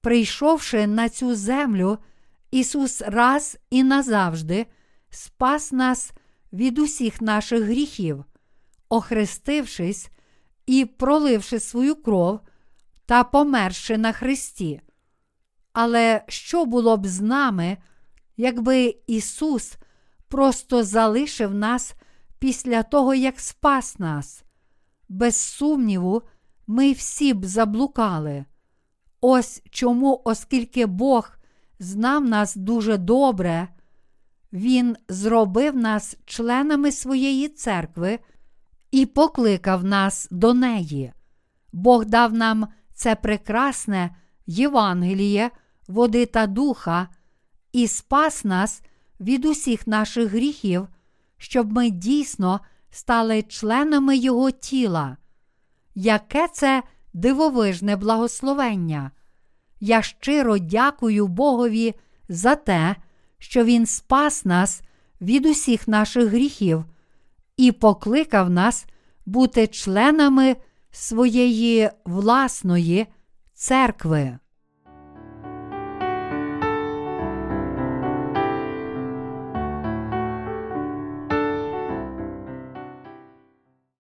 Прийшовши на цю землю, Ісус раз і назавжди спас нас від усіх наших гріхів, охрестившись і проливши свою кров та померши на Христі. Але що було б з нами, якби Ісус просто залишив нас після того, як спас нас? Без сумніву, ми всі б заблукали. Ось чому, оскільки Бог знав нас дуже добре, Він зробив нас членами своєї церкви і покликав нас до неї. Бог дав нам це прекрасне Євангеліє, води та духа, і спас нас від усіх наших гріхів, щоб ми дійсно стали членами Його тіла. Яке це дивовижне благословення! Я щиро дякую Богові за те, що Він спас нас від усіх наших гріхів і покликав нас бути членами своєї власної церкви.